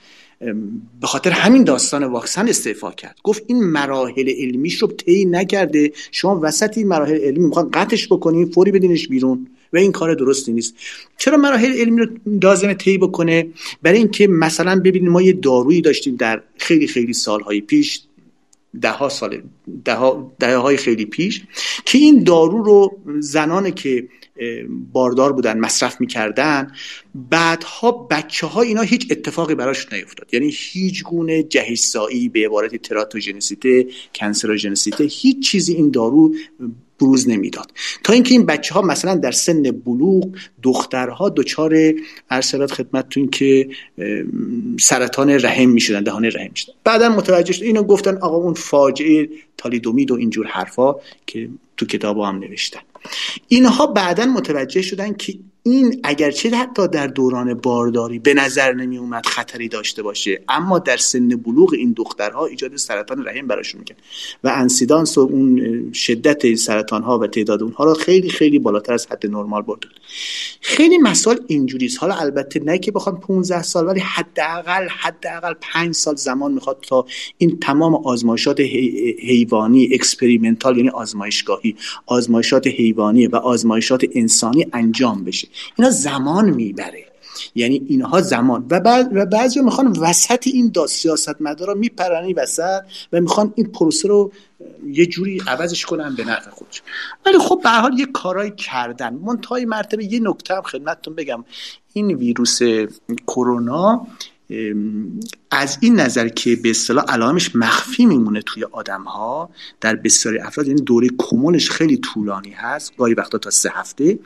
به خاطر همین داستان واکسن استعفا کرد. گفت این مراحل علمیش رو طی نکرده. شما وسط این مراحل علمی می‌خوان قطعش بکنین فوری بدینش بیرون و این کار درستی نیست. چرا مراحل علمی رو لازم طی بکنه؟ برای اینکه مثلا ببینید ما یه دارویی داشتیم در خیلی خیلی سالهای پیش ده ها سال ده, های خیلی پیش که این دارو رو زنان که باردار بودن مصرف می‌کردن بعدها بچه ها اینا هیچ اتفاقی براش نیفتاد. یعنی هیچ گونه جهشسایی به عبارت تراتوژنسیته کنسروژنسیته هیچ چیزی این دارو بروز نمی‌داد. تا اینکه این بچه ها مثلا در سن بلوغ دخترها دچار ارسلات خدمتتون که سرطان رحم می‌شدن دهان رحم می‌شدن. بعدا متوجه شد اینو گفتن آقا اون فاجعه تالیدومید و اینجور حرفا که تو کتاب هم نوشتن. اینها بعدا متوجه شدن که این اگرچه حتی در دوران بارداری به نظر نمی اومد خطری داشته باشه اما در سن بلوغ این دخترها ایجاد سرطان رحم براشون میکن و incidence و اون شدت سرطان ها و تعداد اونها را خیلی خیلی بالاتر از حد نرمال برده خیلی مسائل اینجوریست. حالا البته نه که بخوام 15 سال ولی حداقل حداقل 5 سال زمان می‌خواد تا این تمام آزمایشات حیوانی experimental یعنی آزمایشگاهی آزمایشات حیوانی و آزمایشات انسانی انجام بشه. اینا زمان می‌بره. یعنی اینها زمان. و بعد و بعضی می‌خوان وسط این دا سیاست مدارا میپرن وسط و می‌خوان این پروسه رو یه جوری عوضش کنن به نفع خودش. ولی خب به حال یه کارایی کردن. منتهای مرتبه یه نکته هم خدمتتون بگم. این ویروس کرونا از این نظر که به اصطلاح علائمش مخفی میمونه توی آدم ها در بسیاری افراد یعنی دوره کمونش خیلی طولانی هست گاهی وقتا تا سه هفته.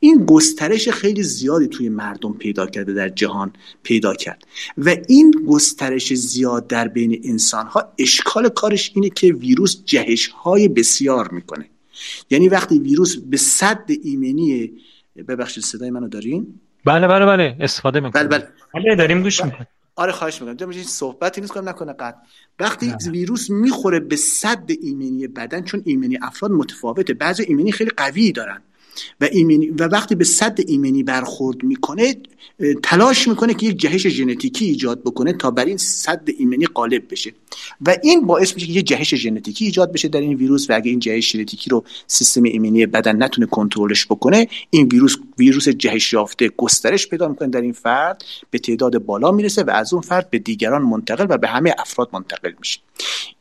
این گسترش خیلی زیادی توی مردم پیدا کرده در جهان پیدا کرد. و این گسترش زیاد در بین انسان ها اشکال کارش اینه که ویروس جهش های بسیار می‌کنه. یعنی وقتی ویروس به صد ایمنی ببخشید صدای منو دارین؟ بله بله بله استفاده می‌کنیم. بله بله. بله داریم گوش می‌کنیم. آره خواهش می‌کنم. این صحبتی نیست کنم نکنه قد. وقتی نه. ویروس می‌خوره به صد ایمنی بدن چون ایمنی افراد متفاوته. بعضی ایمنی خیلی قوی دارن. و, ایمنی و وقتی به صد ایمنی برخورد می‌کنه تلاش می‌کنه که یک جهش ژنتیکی ایجاد بکنه تا بر این صد ایمنی غالب بشه. و این باعث میشه که یک جهش ژنتیکی ایجاد بشه در این ویروس و اگه این جهش ژنتیکی رو سیستم ایمنی بدن نتونه کنترلش بکنه این ویروس ویروس جهش یافته گسترش پیدا می‌کنه در این فرد به تعداد بالا می‌رسه و از اون فرد به دیگران منتقل و به همه افراد منتقل میشه.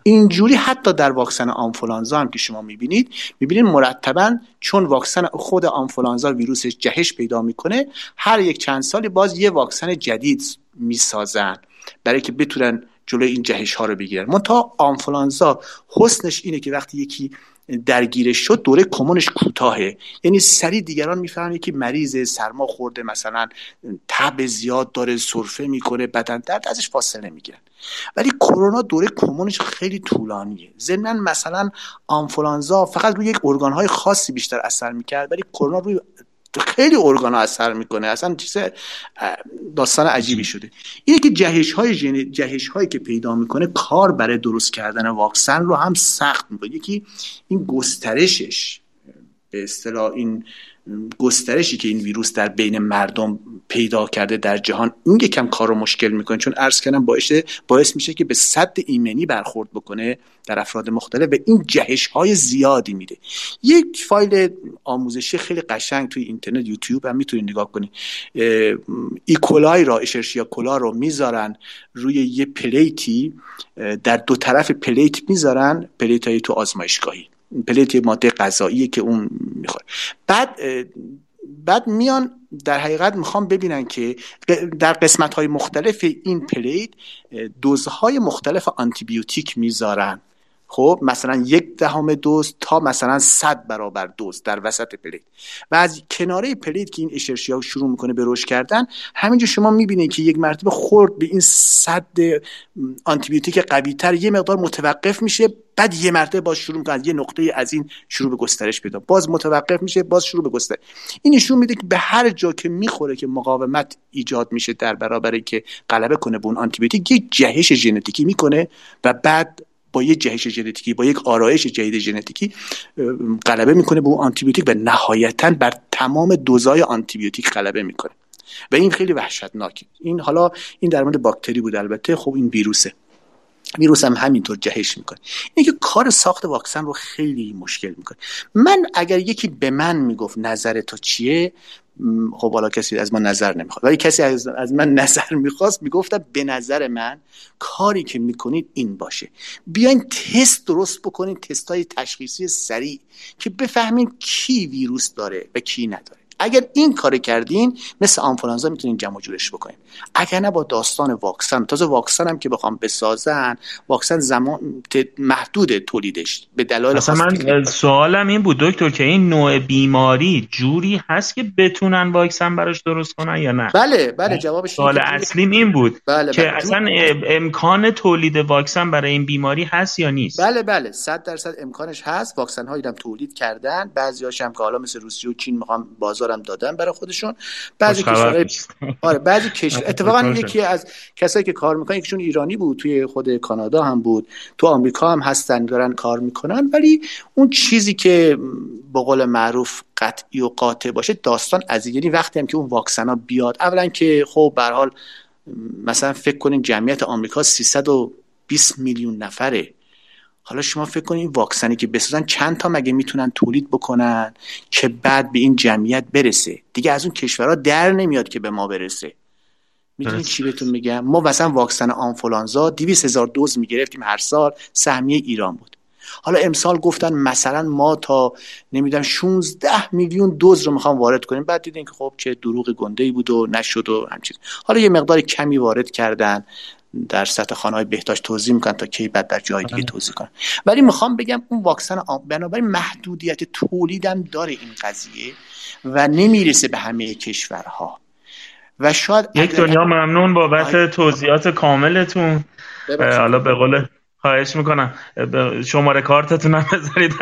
اینجوری حتی در واکسن آنفولانزا هم که شما می‌بینید می‌بینید مرتبا چون واکسن خود آنفولانزا ویروسش جهش پیدا می‌کنه هر یک چند سالی باز یه واکسن جدید می‌سازن برای که بتونن جلوی این جهش ها رو بگیرن. منتها آنفولانزا حسنش اینه که وقتی یکی درگیرش شد دوره کمونش کوتاهه. یعنی سریع دیگران می‌فهمن که مریض سرما خورده مثلا تب زیاد داره سرفه می‌کنه بدن درد ازش فاصله می‌گیرن ولی کرونا دوره کمونش خیلی طولانیه. ضمن مثلا آنفولانزا فقط روی یک ارگانهای خاصی بیشتر اثر می‌کرد ولی کرونا روی خیلی ارگان اثر می‌کنه. اصلا چیز داستان عجیبی شده. اینه که جهش های جهش هایی که پیدا می‌کنه کار برای درست کردن واکسن رو هم سخت می‌کنه. یکی این گسترشش به اصطلاح این گسترشی که این ویروس در بین مردم پیدا کرده در جهان این یکم کار رو مشکل می‌کنه. چون عرض کردم باعث باعث میشه که به سد ایمنی برخورد بکنه در افراد مختلف و این جهش های زیادی میده. یک فایل آموزشی خیلی قشنگ توی اینترنت یوتیوب هم می‌تونید نگاه کنید. E. coli را Escherichia coli رو می‌ذارن روی یه plate ی در دو طرف plate می‌ذارن plate های تو آزمایشگاهی. plate ماده غذایی که اون می‌خوره بعد بعد میان در حقیقت می‌خوام ببینن که در قسمت های مختلف این plate دوزهای مختلف آنتیبیوتیک می‌ذارن. خب مثلا یک دهم دوز تا مثلا صد برابر دوز در وسط plate و از کناره plate که این Escherichia شروع می‌کنه به رشد کردن همینجا شما می‌بینید که یک مرتبه خورد به این سد آنتیبیوتیک قوی تر یه مقدار متوقف میشه بعد یه مرتبه باز شروع می‌کنه یه نقطه از این شروع به گسترش پیدا. باز متوقف میشه باز شروع به گسترش. این نشون میده که به هر جا که می‌خوره که مقاومت ایجاد میشه در برابر که غلبه کنه به اون آنتیبیوتیک یک جهش ژنتیکی می‌کنه و بعد با یک جهش ژنتیکی با یک آرایش جدید ژنتیکی غلبه می‌کنه به اون آنتیبیوتیک و نهایتا بر تمام دوزای آنتیبیوتیک غلبه می‌کنه. و این خیلی وحشتناکه. این حالا این در مورد باکتری بود البته. خب این ویروسه. ویروس هم همینطور جهش می‌کنه. اینه که کار ساخت واکسن رو خیلی مشکل می‌کنه. من اگر یکی به من می‌گفت نظر تو چیه خب حالا کسی از من نظر نمی‌خواد ولی کسی از, من نظر می‌خواست می‌گفتم به نظر من کاری که می‌کنید این باشه. بیاین تست درست بکنید تست های تشخیصی سریع که بفهمین کی ویروس داره و کی نداره. اگر این کار کردین مثل آنفولانزا می‌تونین جمع جورش بکنین. اگر نه با داستان واکسن. تازه واکسن هم که بخوام بسازن واکسن زمان محدود تولیدش. به دلایل اصلا من سوالم این بود دکتر که این نوع بیماری جوری هست که بتونن واکسن براش درست کنن یا نه؟ بله بله جوابش سوال اصلیم این بود بله که بله. اصلا امکان تولید واکسن برای این بیماری هست یا نیست؟ بله بله 100 درصد امکانش هست. واکسن هایی هم تولید کردن. بعضیاش هم که حالا مثل روسیه و چین می‌خوام بازار هم دادن برای خودشون. بعضی کشورهای آره بعضی کشور اتفاقا یکی از کسایی که کار می‌کنن یکیشون ایرانی بود توی خود کانادا هم بود. تو آمریکا هم هستن دارن کار می‌کنن ولی اون چیزی که به قول معروف قطعی و قاطع باشه داستان از یعنی وقتی هم که اون واکسن ها بیاد اولا که خب به حال مثلا فکر کنین جمعیت آمریکا 320 میلیون نفره. حالا شما فکر کنید واکسنی که بسازن چند تا مگه می‌تونن تولید بکنن که بعد به این جمعیت برسه؟ دیگه از اون کشورها در نمیاد که به ما برسه. می‌دونید چی بهتون میگم؟ ما مثلا واکسن آنفولانزا 200 هزار دوز می‌گرفتیم هر سال سهمیه ایران بود. حالا امسال گفتن مثلا ما تا نمی‌دونم 16 میلیون دوز رو می‌خوام وارد کنیم. بعد دیدین که خب چه دروغ گنده ای بود و نشد و همچین. حالا یه مقدار کمی وارد کردن. در سطح خانه های بهداشت توضیح می‌کنن تا کی بعد در جای دیگه بله. توضیح کنن. ولی می‌خوام بگم اون واکسن بنابراین محدودیت تولیدم داره این قضیه و نمی‌رسه به همه کشورها. و شاید یک دنیا ممنون بابت توضیحات کاملتون. حالا به قول خواهش می‌کنم. شماره کارتتون هم بذارید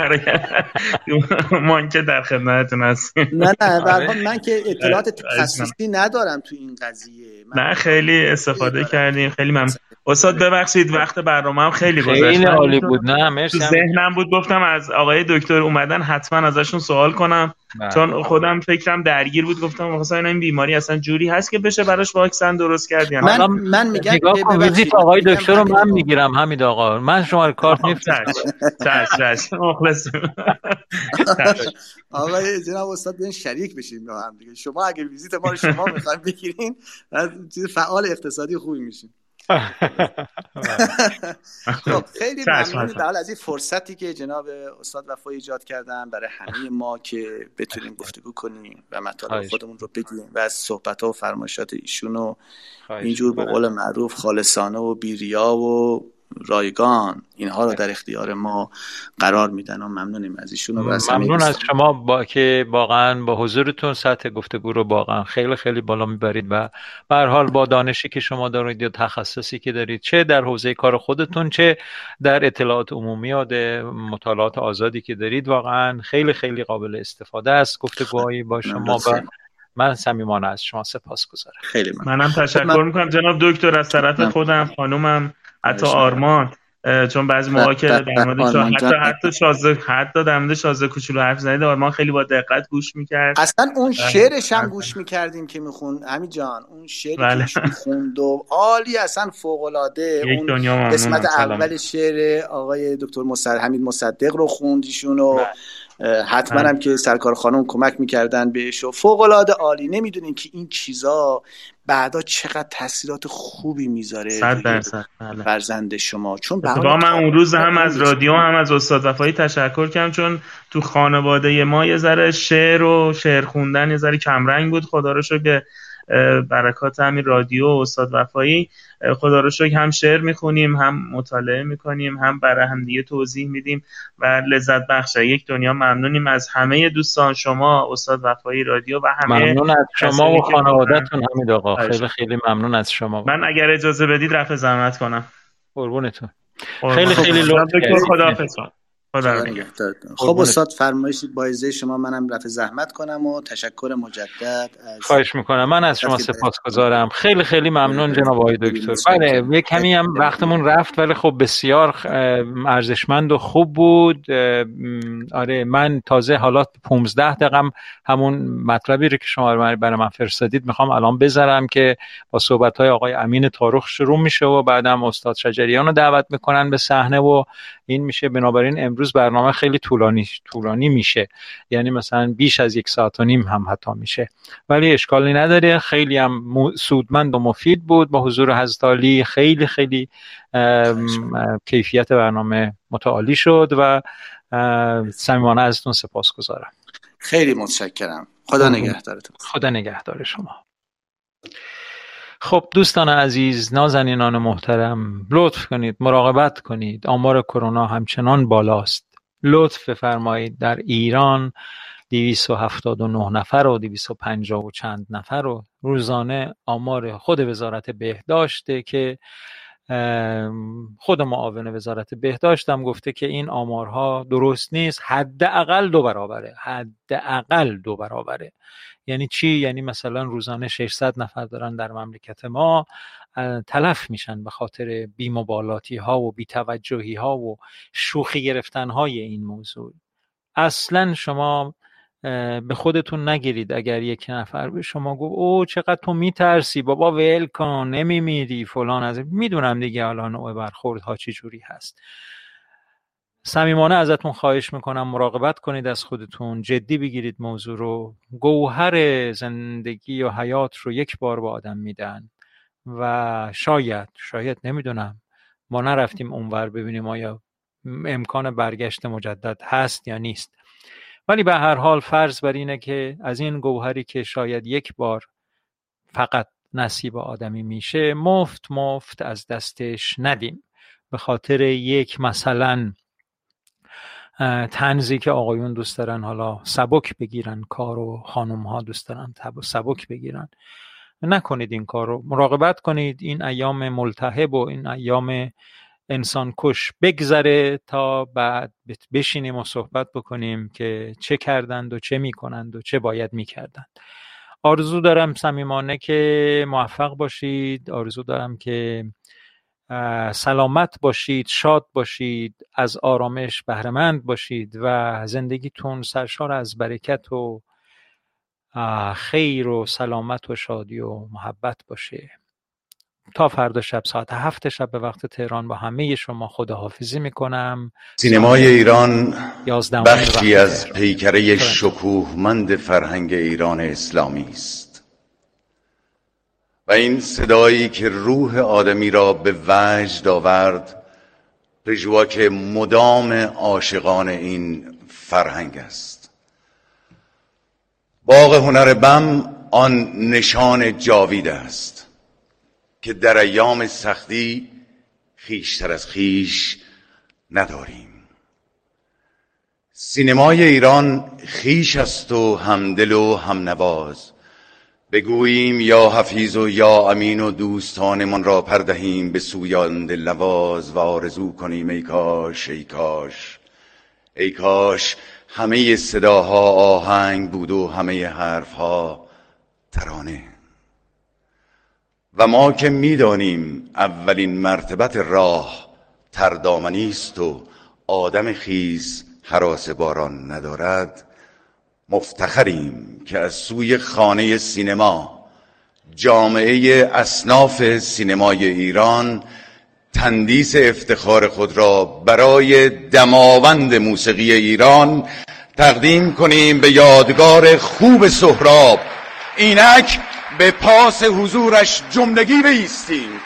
ما که در خدمتتون هستیم. نه نه آره. من که اطلاعات تخصصی ندارم تو این قضیه. نه خیلی استفاده کردیم. خیلی ممنون. استاد ببخشید وقت برنامه هم خیلی گذشت. خیلی عالی بود. نه مرسی. ذهنم بود گفتم از آقای دکتر اومدن حتما ازشون سوال کنم. چون خودم فکرم درگیر بود گفتم مثلا این بیماری اصلا جوری هست که بشه براش واکسن درست کرد یا من من میگم ویزیت آقای دکتر رو من می‌گیرم همین آقا. من شما کارت میفرستم. چش چش. آقای جناب استاد بیان شریک بشیم با هم دیگه. شما اگه ویزیت ما رو شما می‌خواین بگیرین چیز فعال اقتصادی خوبی میشین خب خیلی ممنونی از این فرصتی که جناب استاد وفا ایجاد کردن برای همه ما که بتونیم گفتگو کنیم و مطالب خودمون رو بگیم و از صحبت ها و فرمایشات ایشون و اینجور به قول معروف خالصانه و بیریا و رایگان اینها رو در اختیار ما قرار میدن و ممنونیم از ایشون و ممنون از شما با که واقعا با حضورتون سطح گفتگو رو واقعا خیلی خیلی بالا می‌برید و به حال با دانشی که شما دارید یا تخصصی که دارید چه در حوزه کار خودتون چه در اطلاعات عمومی یا مطالعات آزادی که دارید واقعا خیلی خیلی قابل استفاده است. گفتگوهایی با شما و من صمیمانه از شما سپاس گذارم خیلی من. منم تشکر می‌کنم. جناب دکتر از طرف خودم خانومم حتی آرمان چون بعضی موقع که در مورد حتی حتی شازده حتی در مورد شازده کوچولو حرف زدید آرمان خیلی با دقت گوش می‌کرد. اصلا اون شعرش هم گوش می‌کردیم که میخون همین جان اون شعری بله. که می‌خوند و عالی اصلا فوق العاده اون قسمت اول شعر آقای دکتر مصدق حمید مصدق رو خوندیشون و بله. حتما هم که سرکار خانم کمک می‌کردن بهش و فوق العاده عالی. نمی‌دونین که این چیزا بعدا چقدر تاثیرات خوبی می‌ذاره صد درصد بله. فرزند شما. چون با من اون روز هم از رادیو هم از استاد وفایی تشکر کردم چون تو خانواده ما یه ذره شعر و شعر خوندن یه ذره کمرنگ بود. خدا رو که برکات همین رادیو و استاد وفایی. خدا رو شکر هم شعر می‌خونیم هم مطالعه می‌کنیم هم برای هم دیگه توضیح میدیم و لذت بخشه یک دنیا ممنونیم از همه دوستان شما استاد وفایی رادیو و همه ممنون از شما و خانوادهتون همین آقا. خیلی خیلی ممنون از شما. من اگر اجازه بدید رفع زحمت کنم. قربونتون. خیلی خیلی لطف خدا خب استاد فرمایش بایزه شما منم رفع زحمت کنم و تشکر مجدد از خواهش می‌کنم. من از شما سپاسگزارم. خیلی خیلی ممنون جناب آقای دکتر. بله یه کمی هم وقتمون رفت ولی خب بسیار ارزشمند و خوب بود. آره من تازه حالا 15 دقیقه همون مطلبی رو که شما برای من فرستادید می‌خوام الان بذارم که با صحبت های آقای امین تاروخ شروع میشه و بعدم استاد شجریان رو دعوت می‌کنن به صحنه و این میشه بنابراین امروز برنامه خیلی طولانی طولانی میشه. یعنی مثلا بیش از یک ساعت و نیم هم حتی میشه. ولی اشکالی نداره. خیلی هم سودمند و مفید بود. با حضور حضرت خیلی خیلی کیفیت برنامه متعالی شد و صمیمانه ازتون سپاس گذارم. خیلی متشکرم. خدا نگهدارتون. خدا نگهدار شما. خب دوستان عزیز نازنینان محترم لطف کنید مراقبت کنید. آمار کرونا همچنان بالاست. لطف بفرمایید در ایران 279 نفر و 250 و چند نفر و روزانه آمار خود وزارت بهداشته که خود معاون وزارت بهداشت هم گفته که این آمارها درست نیست. حداقل دو برابره. حداقل دو برابره. یعنی چی؟ یعنی مثلا روزانه 600 نفر دارن در مملکت ما تلف میشن به خاطر بیمبالاتی ها و بیتوجهی ها و شوخی گرفتن های این موضوع. اصلا شما به خودتون نگیرید اگر یک نفر به شما گفت او چقدر تو میترسی بابا ول کن نمیمیری فلان از می‌دونم دیگه الان نوع برخورد ها چی جوری هست. صمیمانه ازتون خواهش می‌کنم مراقبت کنید از خودتون جدی بگیرید موضوع رو. گوهر زندگی و حیات رو یک بار به آدم میدن و شاید شاید نمی‌دونم ما نرفتیم اونور ببینیم آیا امکان برگشت مجدد هست یا نیست. ولی به هر حال فرض بر اینه که از این گوهری که شاید یک بار فقط نصیب آدمی میشه مفت مفت از دستش ندیم. به خاطر یک مثلا تنزی که آقایون دوست دارن حالا سبک بگیرن کار و خانم ها دوست دارن سبک بگیرن. نکنید این کار رو مراقبت کنید. این ایام ملتهب و این ایام انسان کش بگذره تا بعد بشینیم و صحبت بکنیم که چه کردند و چه می‌کنند و چه باید می‌کردند. آرزو دارم صمیمانه که موفق باشید. آرزو دارم که سلامت باشید شاد باشید از آرامش بهرهمند باشید و زندگیتون سرشار از برکت و خیر و سلامت و شادی و محبت باشه. تا فردا شب ساعت هفت شب به وقت تهران با همه شما خداحافظی می‌کنم. سینمای ایران بخشی از پیکره شکوهمند فرهنگ ایران اسلامی است. و این صدایی که روح آدمی را به وجد آورد پژواک مدام عاشقان این فرهنگ است. باغ هنر بم آن نشان جاوید است. که در ایام سختی خیشتر از خیش نداریم. سینمای ایران خیش است و همدل و همنواز. بگوییم یا حفیظ و یا امین و دوستانمان را پردهیم به سوی آن دلنواز و آرزو کنیم ای کاش ای کاش. ای کاش همه صداها آهنگ بود و همه حرفها ترانه. و ما که می‌دانیم اولین مرتبت راه تردامنی است و آدم خیز حراس باران ندارد مفتخریم که از سوی خانه سینما جامعه اصناف سینمای ایران تندیس افتخار خود را برای دماوند موسیقی ایران تقدیم کنیم به یادگار خوب سهراب. اینک به پاس حضورش جملگی بیستیم.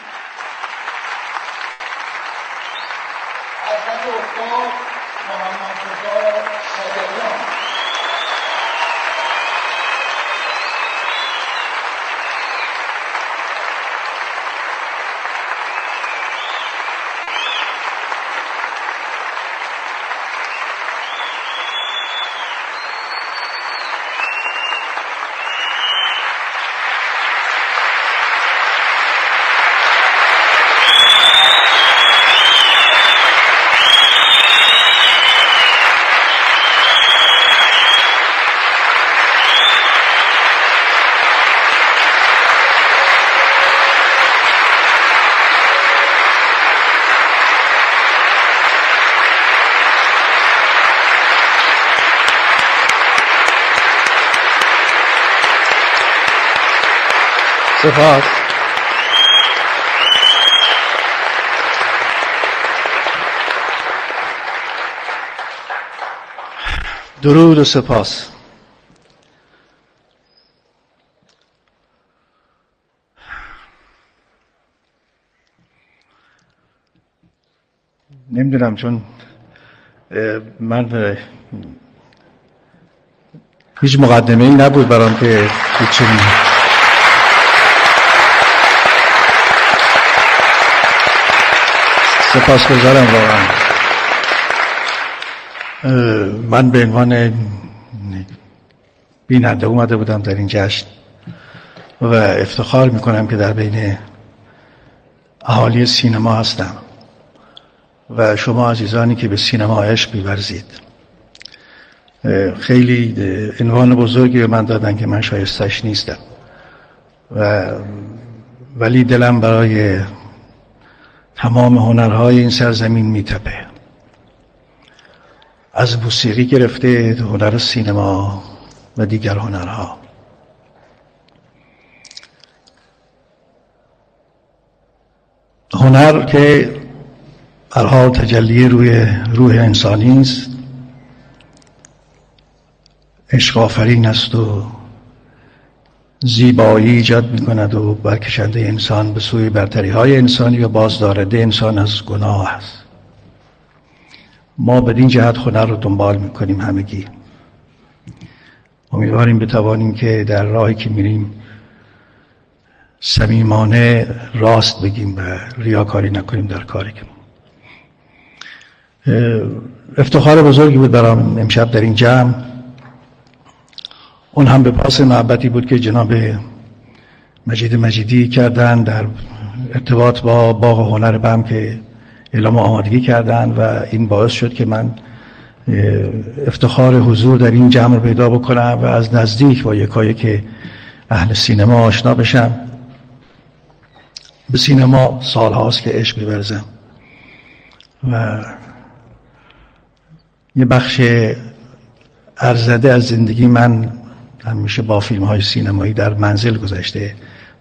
سپاس درود و سپاس. نمی‌دونم چون من هیچ مقدمه ای نبود برام که هیچی سپاسگزارم واقعا. من به عنوان بیننده اومده بودم در این جشن و افتخار می‌کنم که در بین اهالی سینما هستم و شما عزیزانی که به سینما عشق میورزید. خیلی عنوان بزرگی به من دادن که من شایستش نیستم. و ولی دلم برای تمام هنرهای این سرزمین میتپه. از موسیقی گرفته هنر سینما و دیگر هنرها. هنر که حال تجلی روی روح انسانی است عشق آفرین است و زیبایی ایجاد می کند و برکشنده انسان به سوی برتری های انسانی و بازدارنده انسان از گناه است. ما بدین جهت هنر رو دنبال می‌کنیم همگی. امیدواریم بتوانیم که در راهی که میریم صمیمانه راست بگیم و ریاکاری نکنیم در کاری که افتخار بزرگی بود برام امشب در این جمع. اون هم به پاس محبتی بود که جناب مجید مجیدی کردن در ارتباط با باغ هنر بم که اعلام آمادگی کردن و این باعث شد که من افتخار حضور در این جمع رو پیدا بکنم و از نزدیک با یکایی که اهل سینما آشنا بشم. به سینما سال هاست که عشق میبرزم و یه بخش ارزده از زندگی من همیشه با فیلم های سینمایی در منزل گذشته.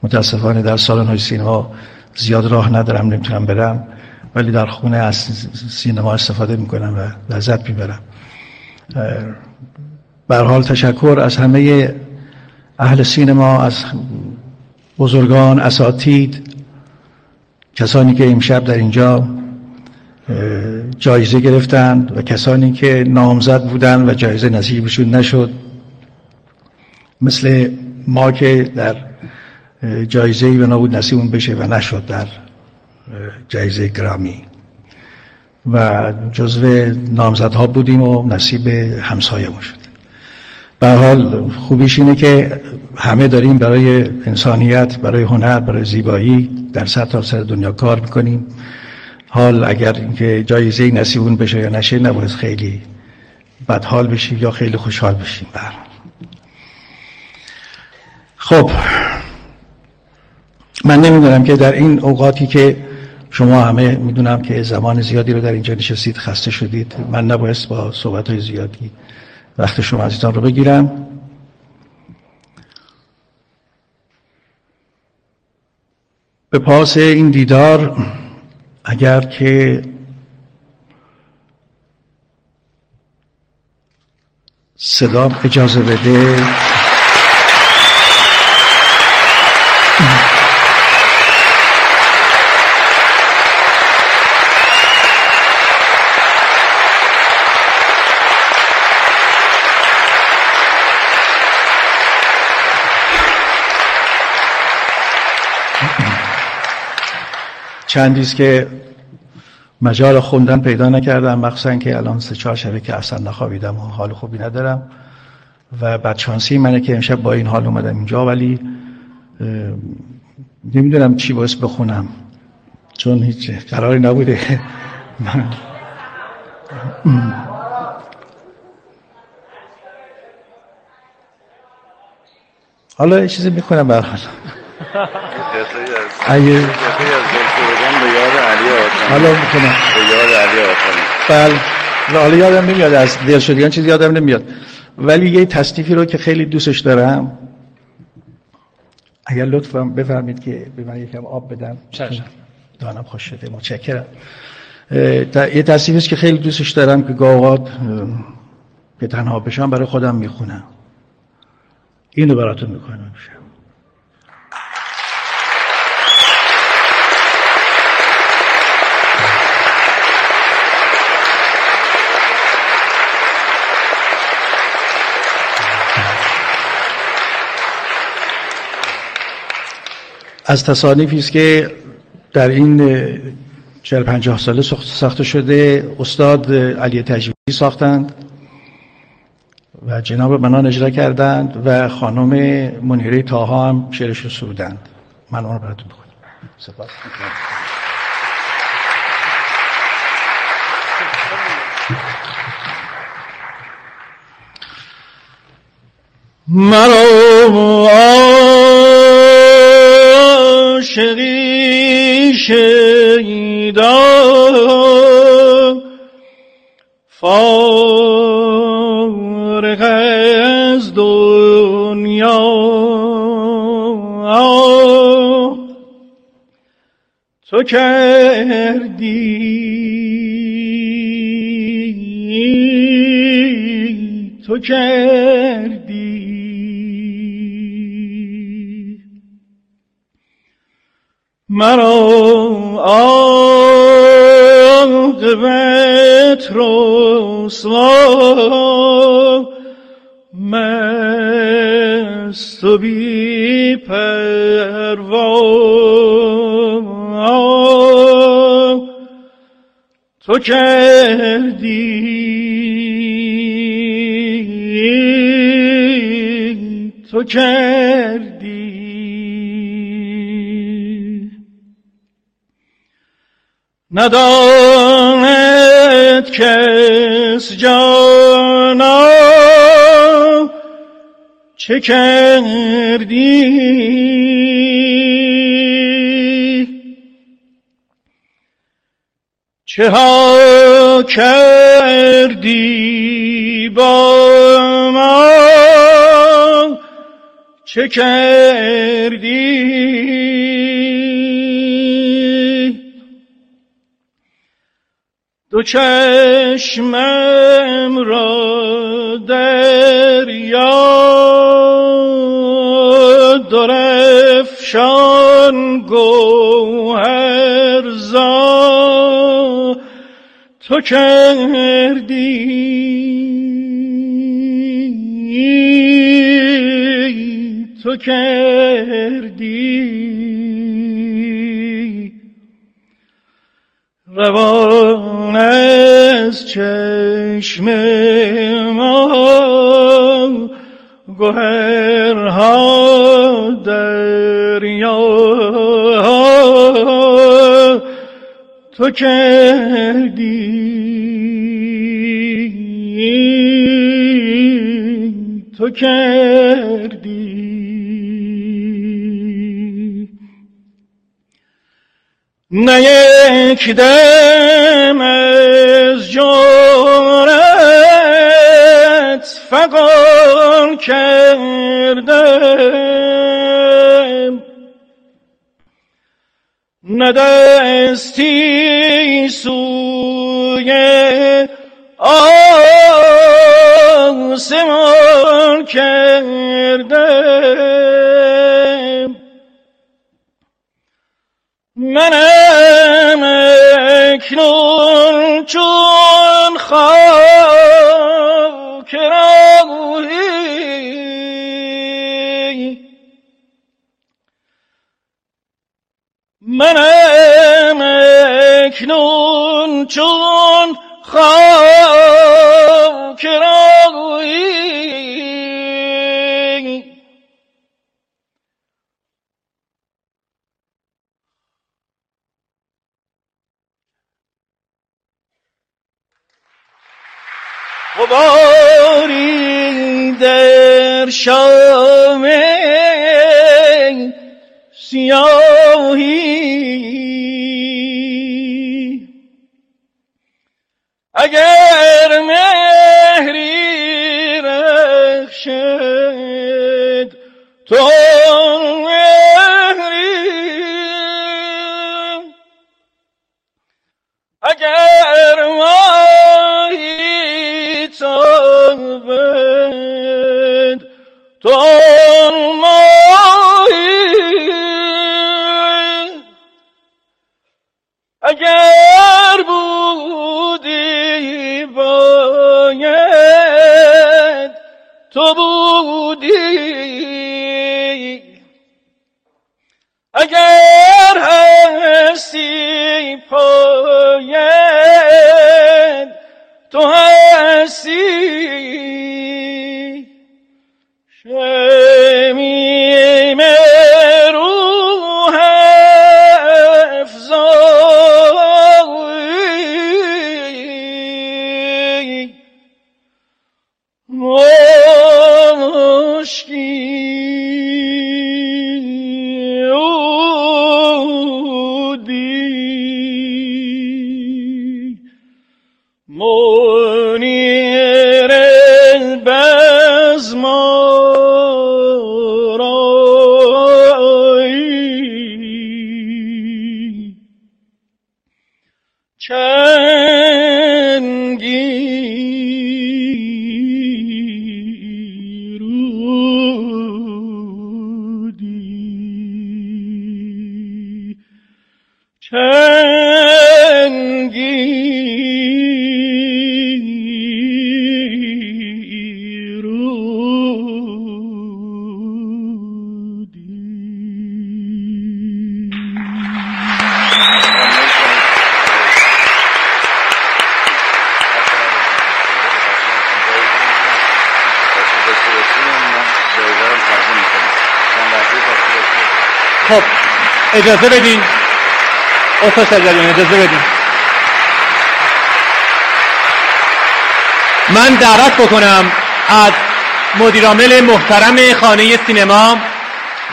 متاسفانه در سالن های سینما زیاد راه ندارم نمی‌تونم برم. ولی در خونه از سینما استفاده می‌کنم و لذت می‌برم. بر حال تشکر از همه اهل سینما از بزرگان اساتید کسانی که امشب در اینجا جایزه گرفتند و کسانی که نامزد بودند و جایزه نصیبشون نشد. مثل ما که در جایزه ای نبود نصیبون بشه و نشد در جایزه گرامی. و جزو نامزدها بودیم و نصیب همسایه شد. به حال خوبیش اینه که همه داریم برای انسانیت برای هنر برای زیبایی در سطح سر دنیا کار می‌کنیم. حال اگر اینکه جایزه نصیبون بشه یا نشه نباید خیلی بدحال بشیم یا خیلی خوشحال بشیم. بر خب من نمی‌دونم که در این اوقاتی که شما همه می‌دونم که زمان زیادی رو در اینجا نشستید خسته شدید من نبایست با صحبت های زیادی وقت شما عزیزان رو بگیرم. به پاس این دیدار اگر که صدام اجازه بده. چندیست که مجال خوندن پیدا نکردم مخصوصا که الان سه چهار شبه که اصلا نخوابیدم و حال خوبی ندارم. و بدشانسی منه که امشب با این حال اومدم اینجا ولی نمی‌دونم چی باعث بخونم. چون هیچ قراری نبوده. من حالا یه چیزی می‌کنم برحال اگه حالا می‌کنم به یاد علی بله. حالا یادم نمیاد از دل شدگان چیزی یادم نمیاد. ولی یه تصنیفی رو که خیلی دوستش دارم. اگر لطفا بفرمید که به من یکم آب بدم. دانم خوش شده. متشکرم. یه تصنیفی است که خیلی دوستش دارم که گاوات که تنها بشم برای خودم می‌خونم. اینو براتون می‌کنم از تصانیفی است که در این چهل پنجاه ساله ساخته شده استاد علی تجویدی ساختند و جناب منان اجرا کردند و خانم منیره تاها هم شعرش رو سرودند. من اون رو براتون بخونم. سپاس. مرا عاشقی شیدا فارغ از دنیا. تو کردی تو کردی مرا عاقبت رسوا مست و بی پروا. تو کردی تو کردی نداند کس جانا. چه کردی؟ چه ها کردی با ما؟ چه کردی؟ دو چشمم را دریا درفشان گوهر زا تو کردی تو کردی. روان از چشم ما گوهرها دریا. تو کردی تو کردی نه یک دم از جارت فقان کردم. نه دستی سوی آسمان کردم. منم اکنون چون خاک راهی منم اکنون چون غباری در شام سیاهی. اگر مهری رخشد تو ماهی اگر بودی باید تو بودی. اگر هستی پاید تو هستی. شمیم روح افزایی. مشکی عودی. اجازه بدین؟ استاد شجریان اجازه بدین. من دعوت بکنم از مدیرعامل محترم خانه سینما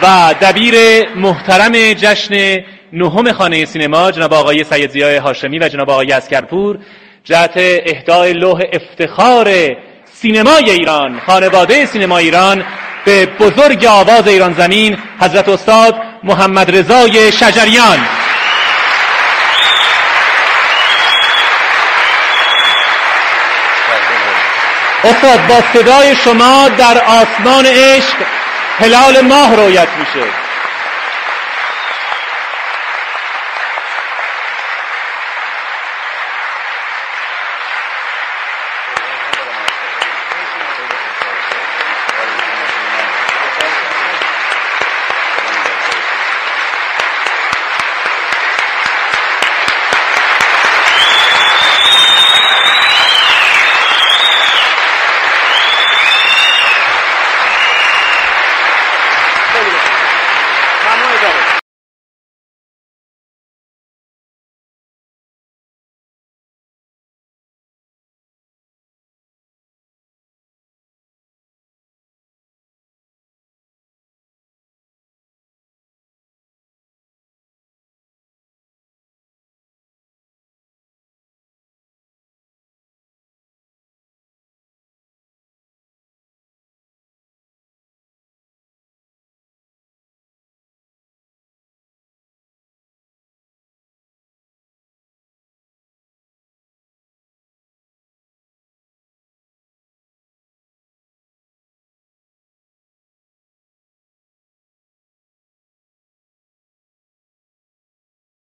و دبیر محترم جشن نهم خانه سینما جناب آقای سید ضیاء هاشمی و جناب آقای عسگرپور جهت اهدای لوح افتخار سینمای ایران خانواده سینما ایران به بزرگ آواز ایران زمین حضرت استاد محمد رضای شجریان. استاد با صدای شما در آسمان عشق هلال ماه رویت میشه.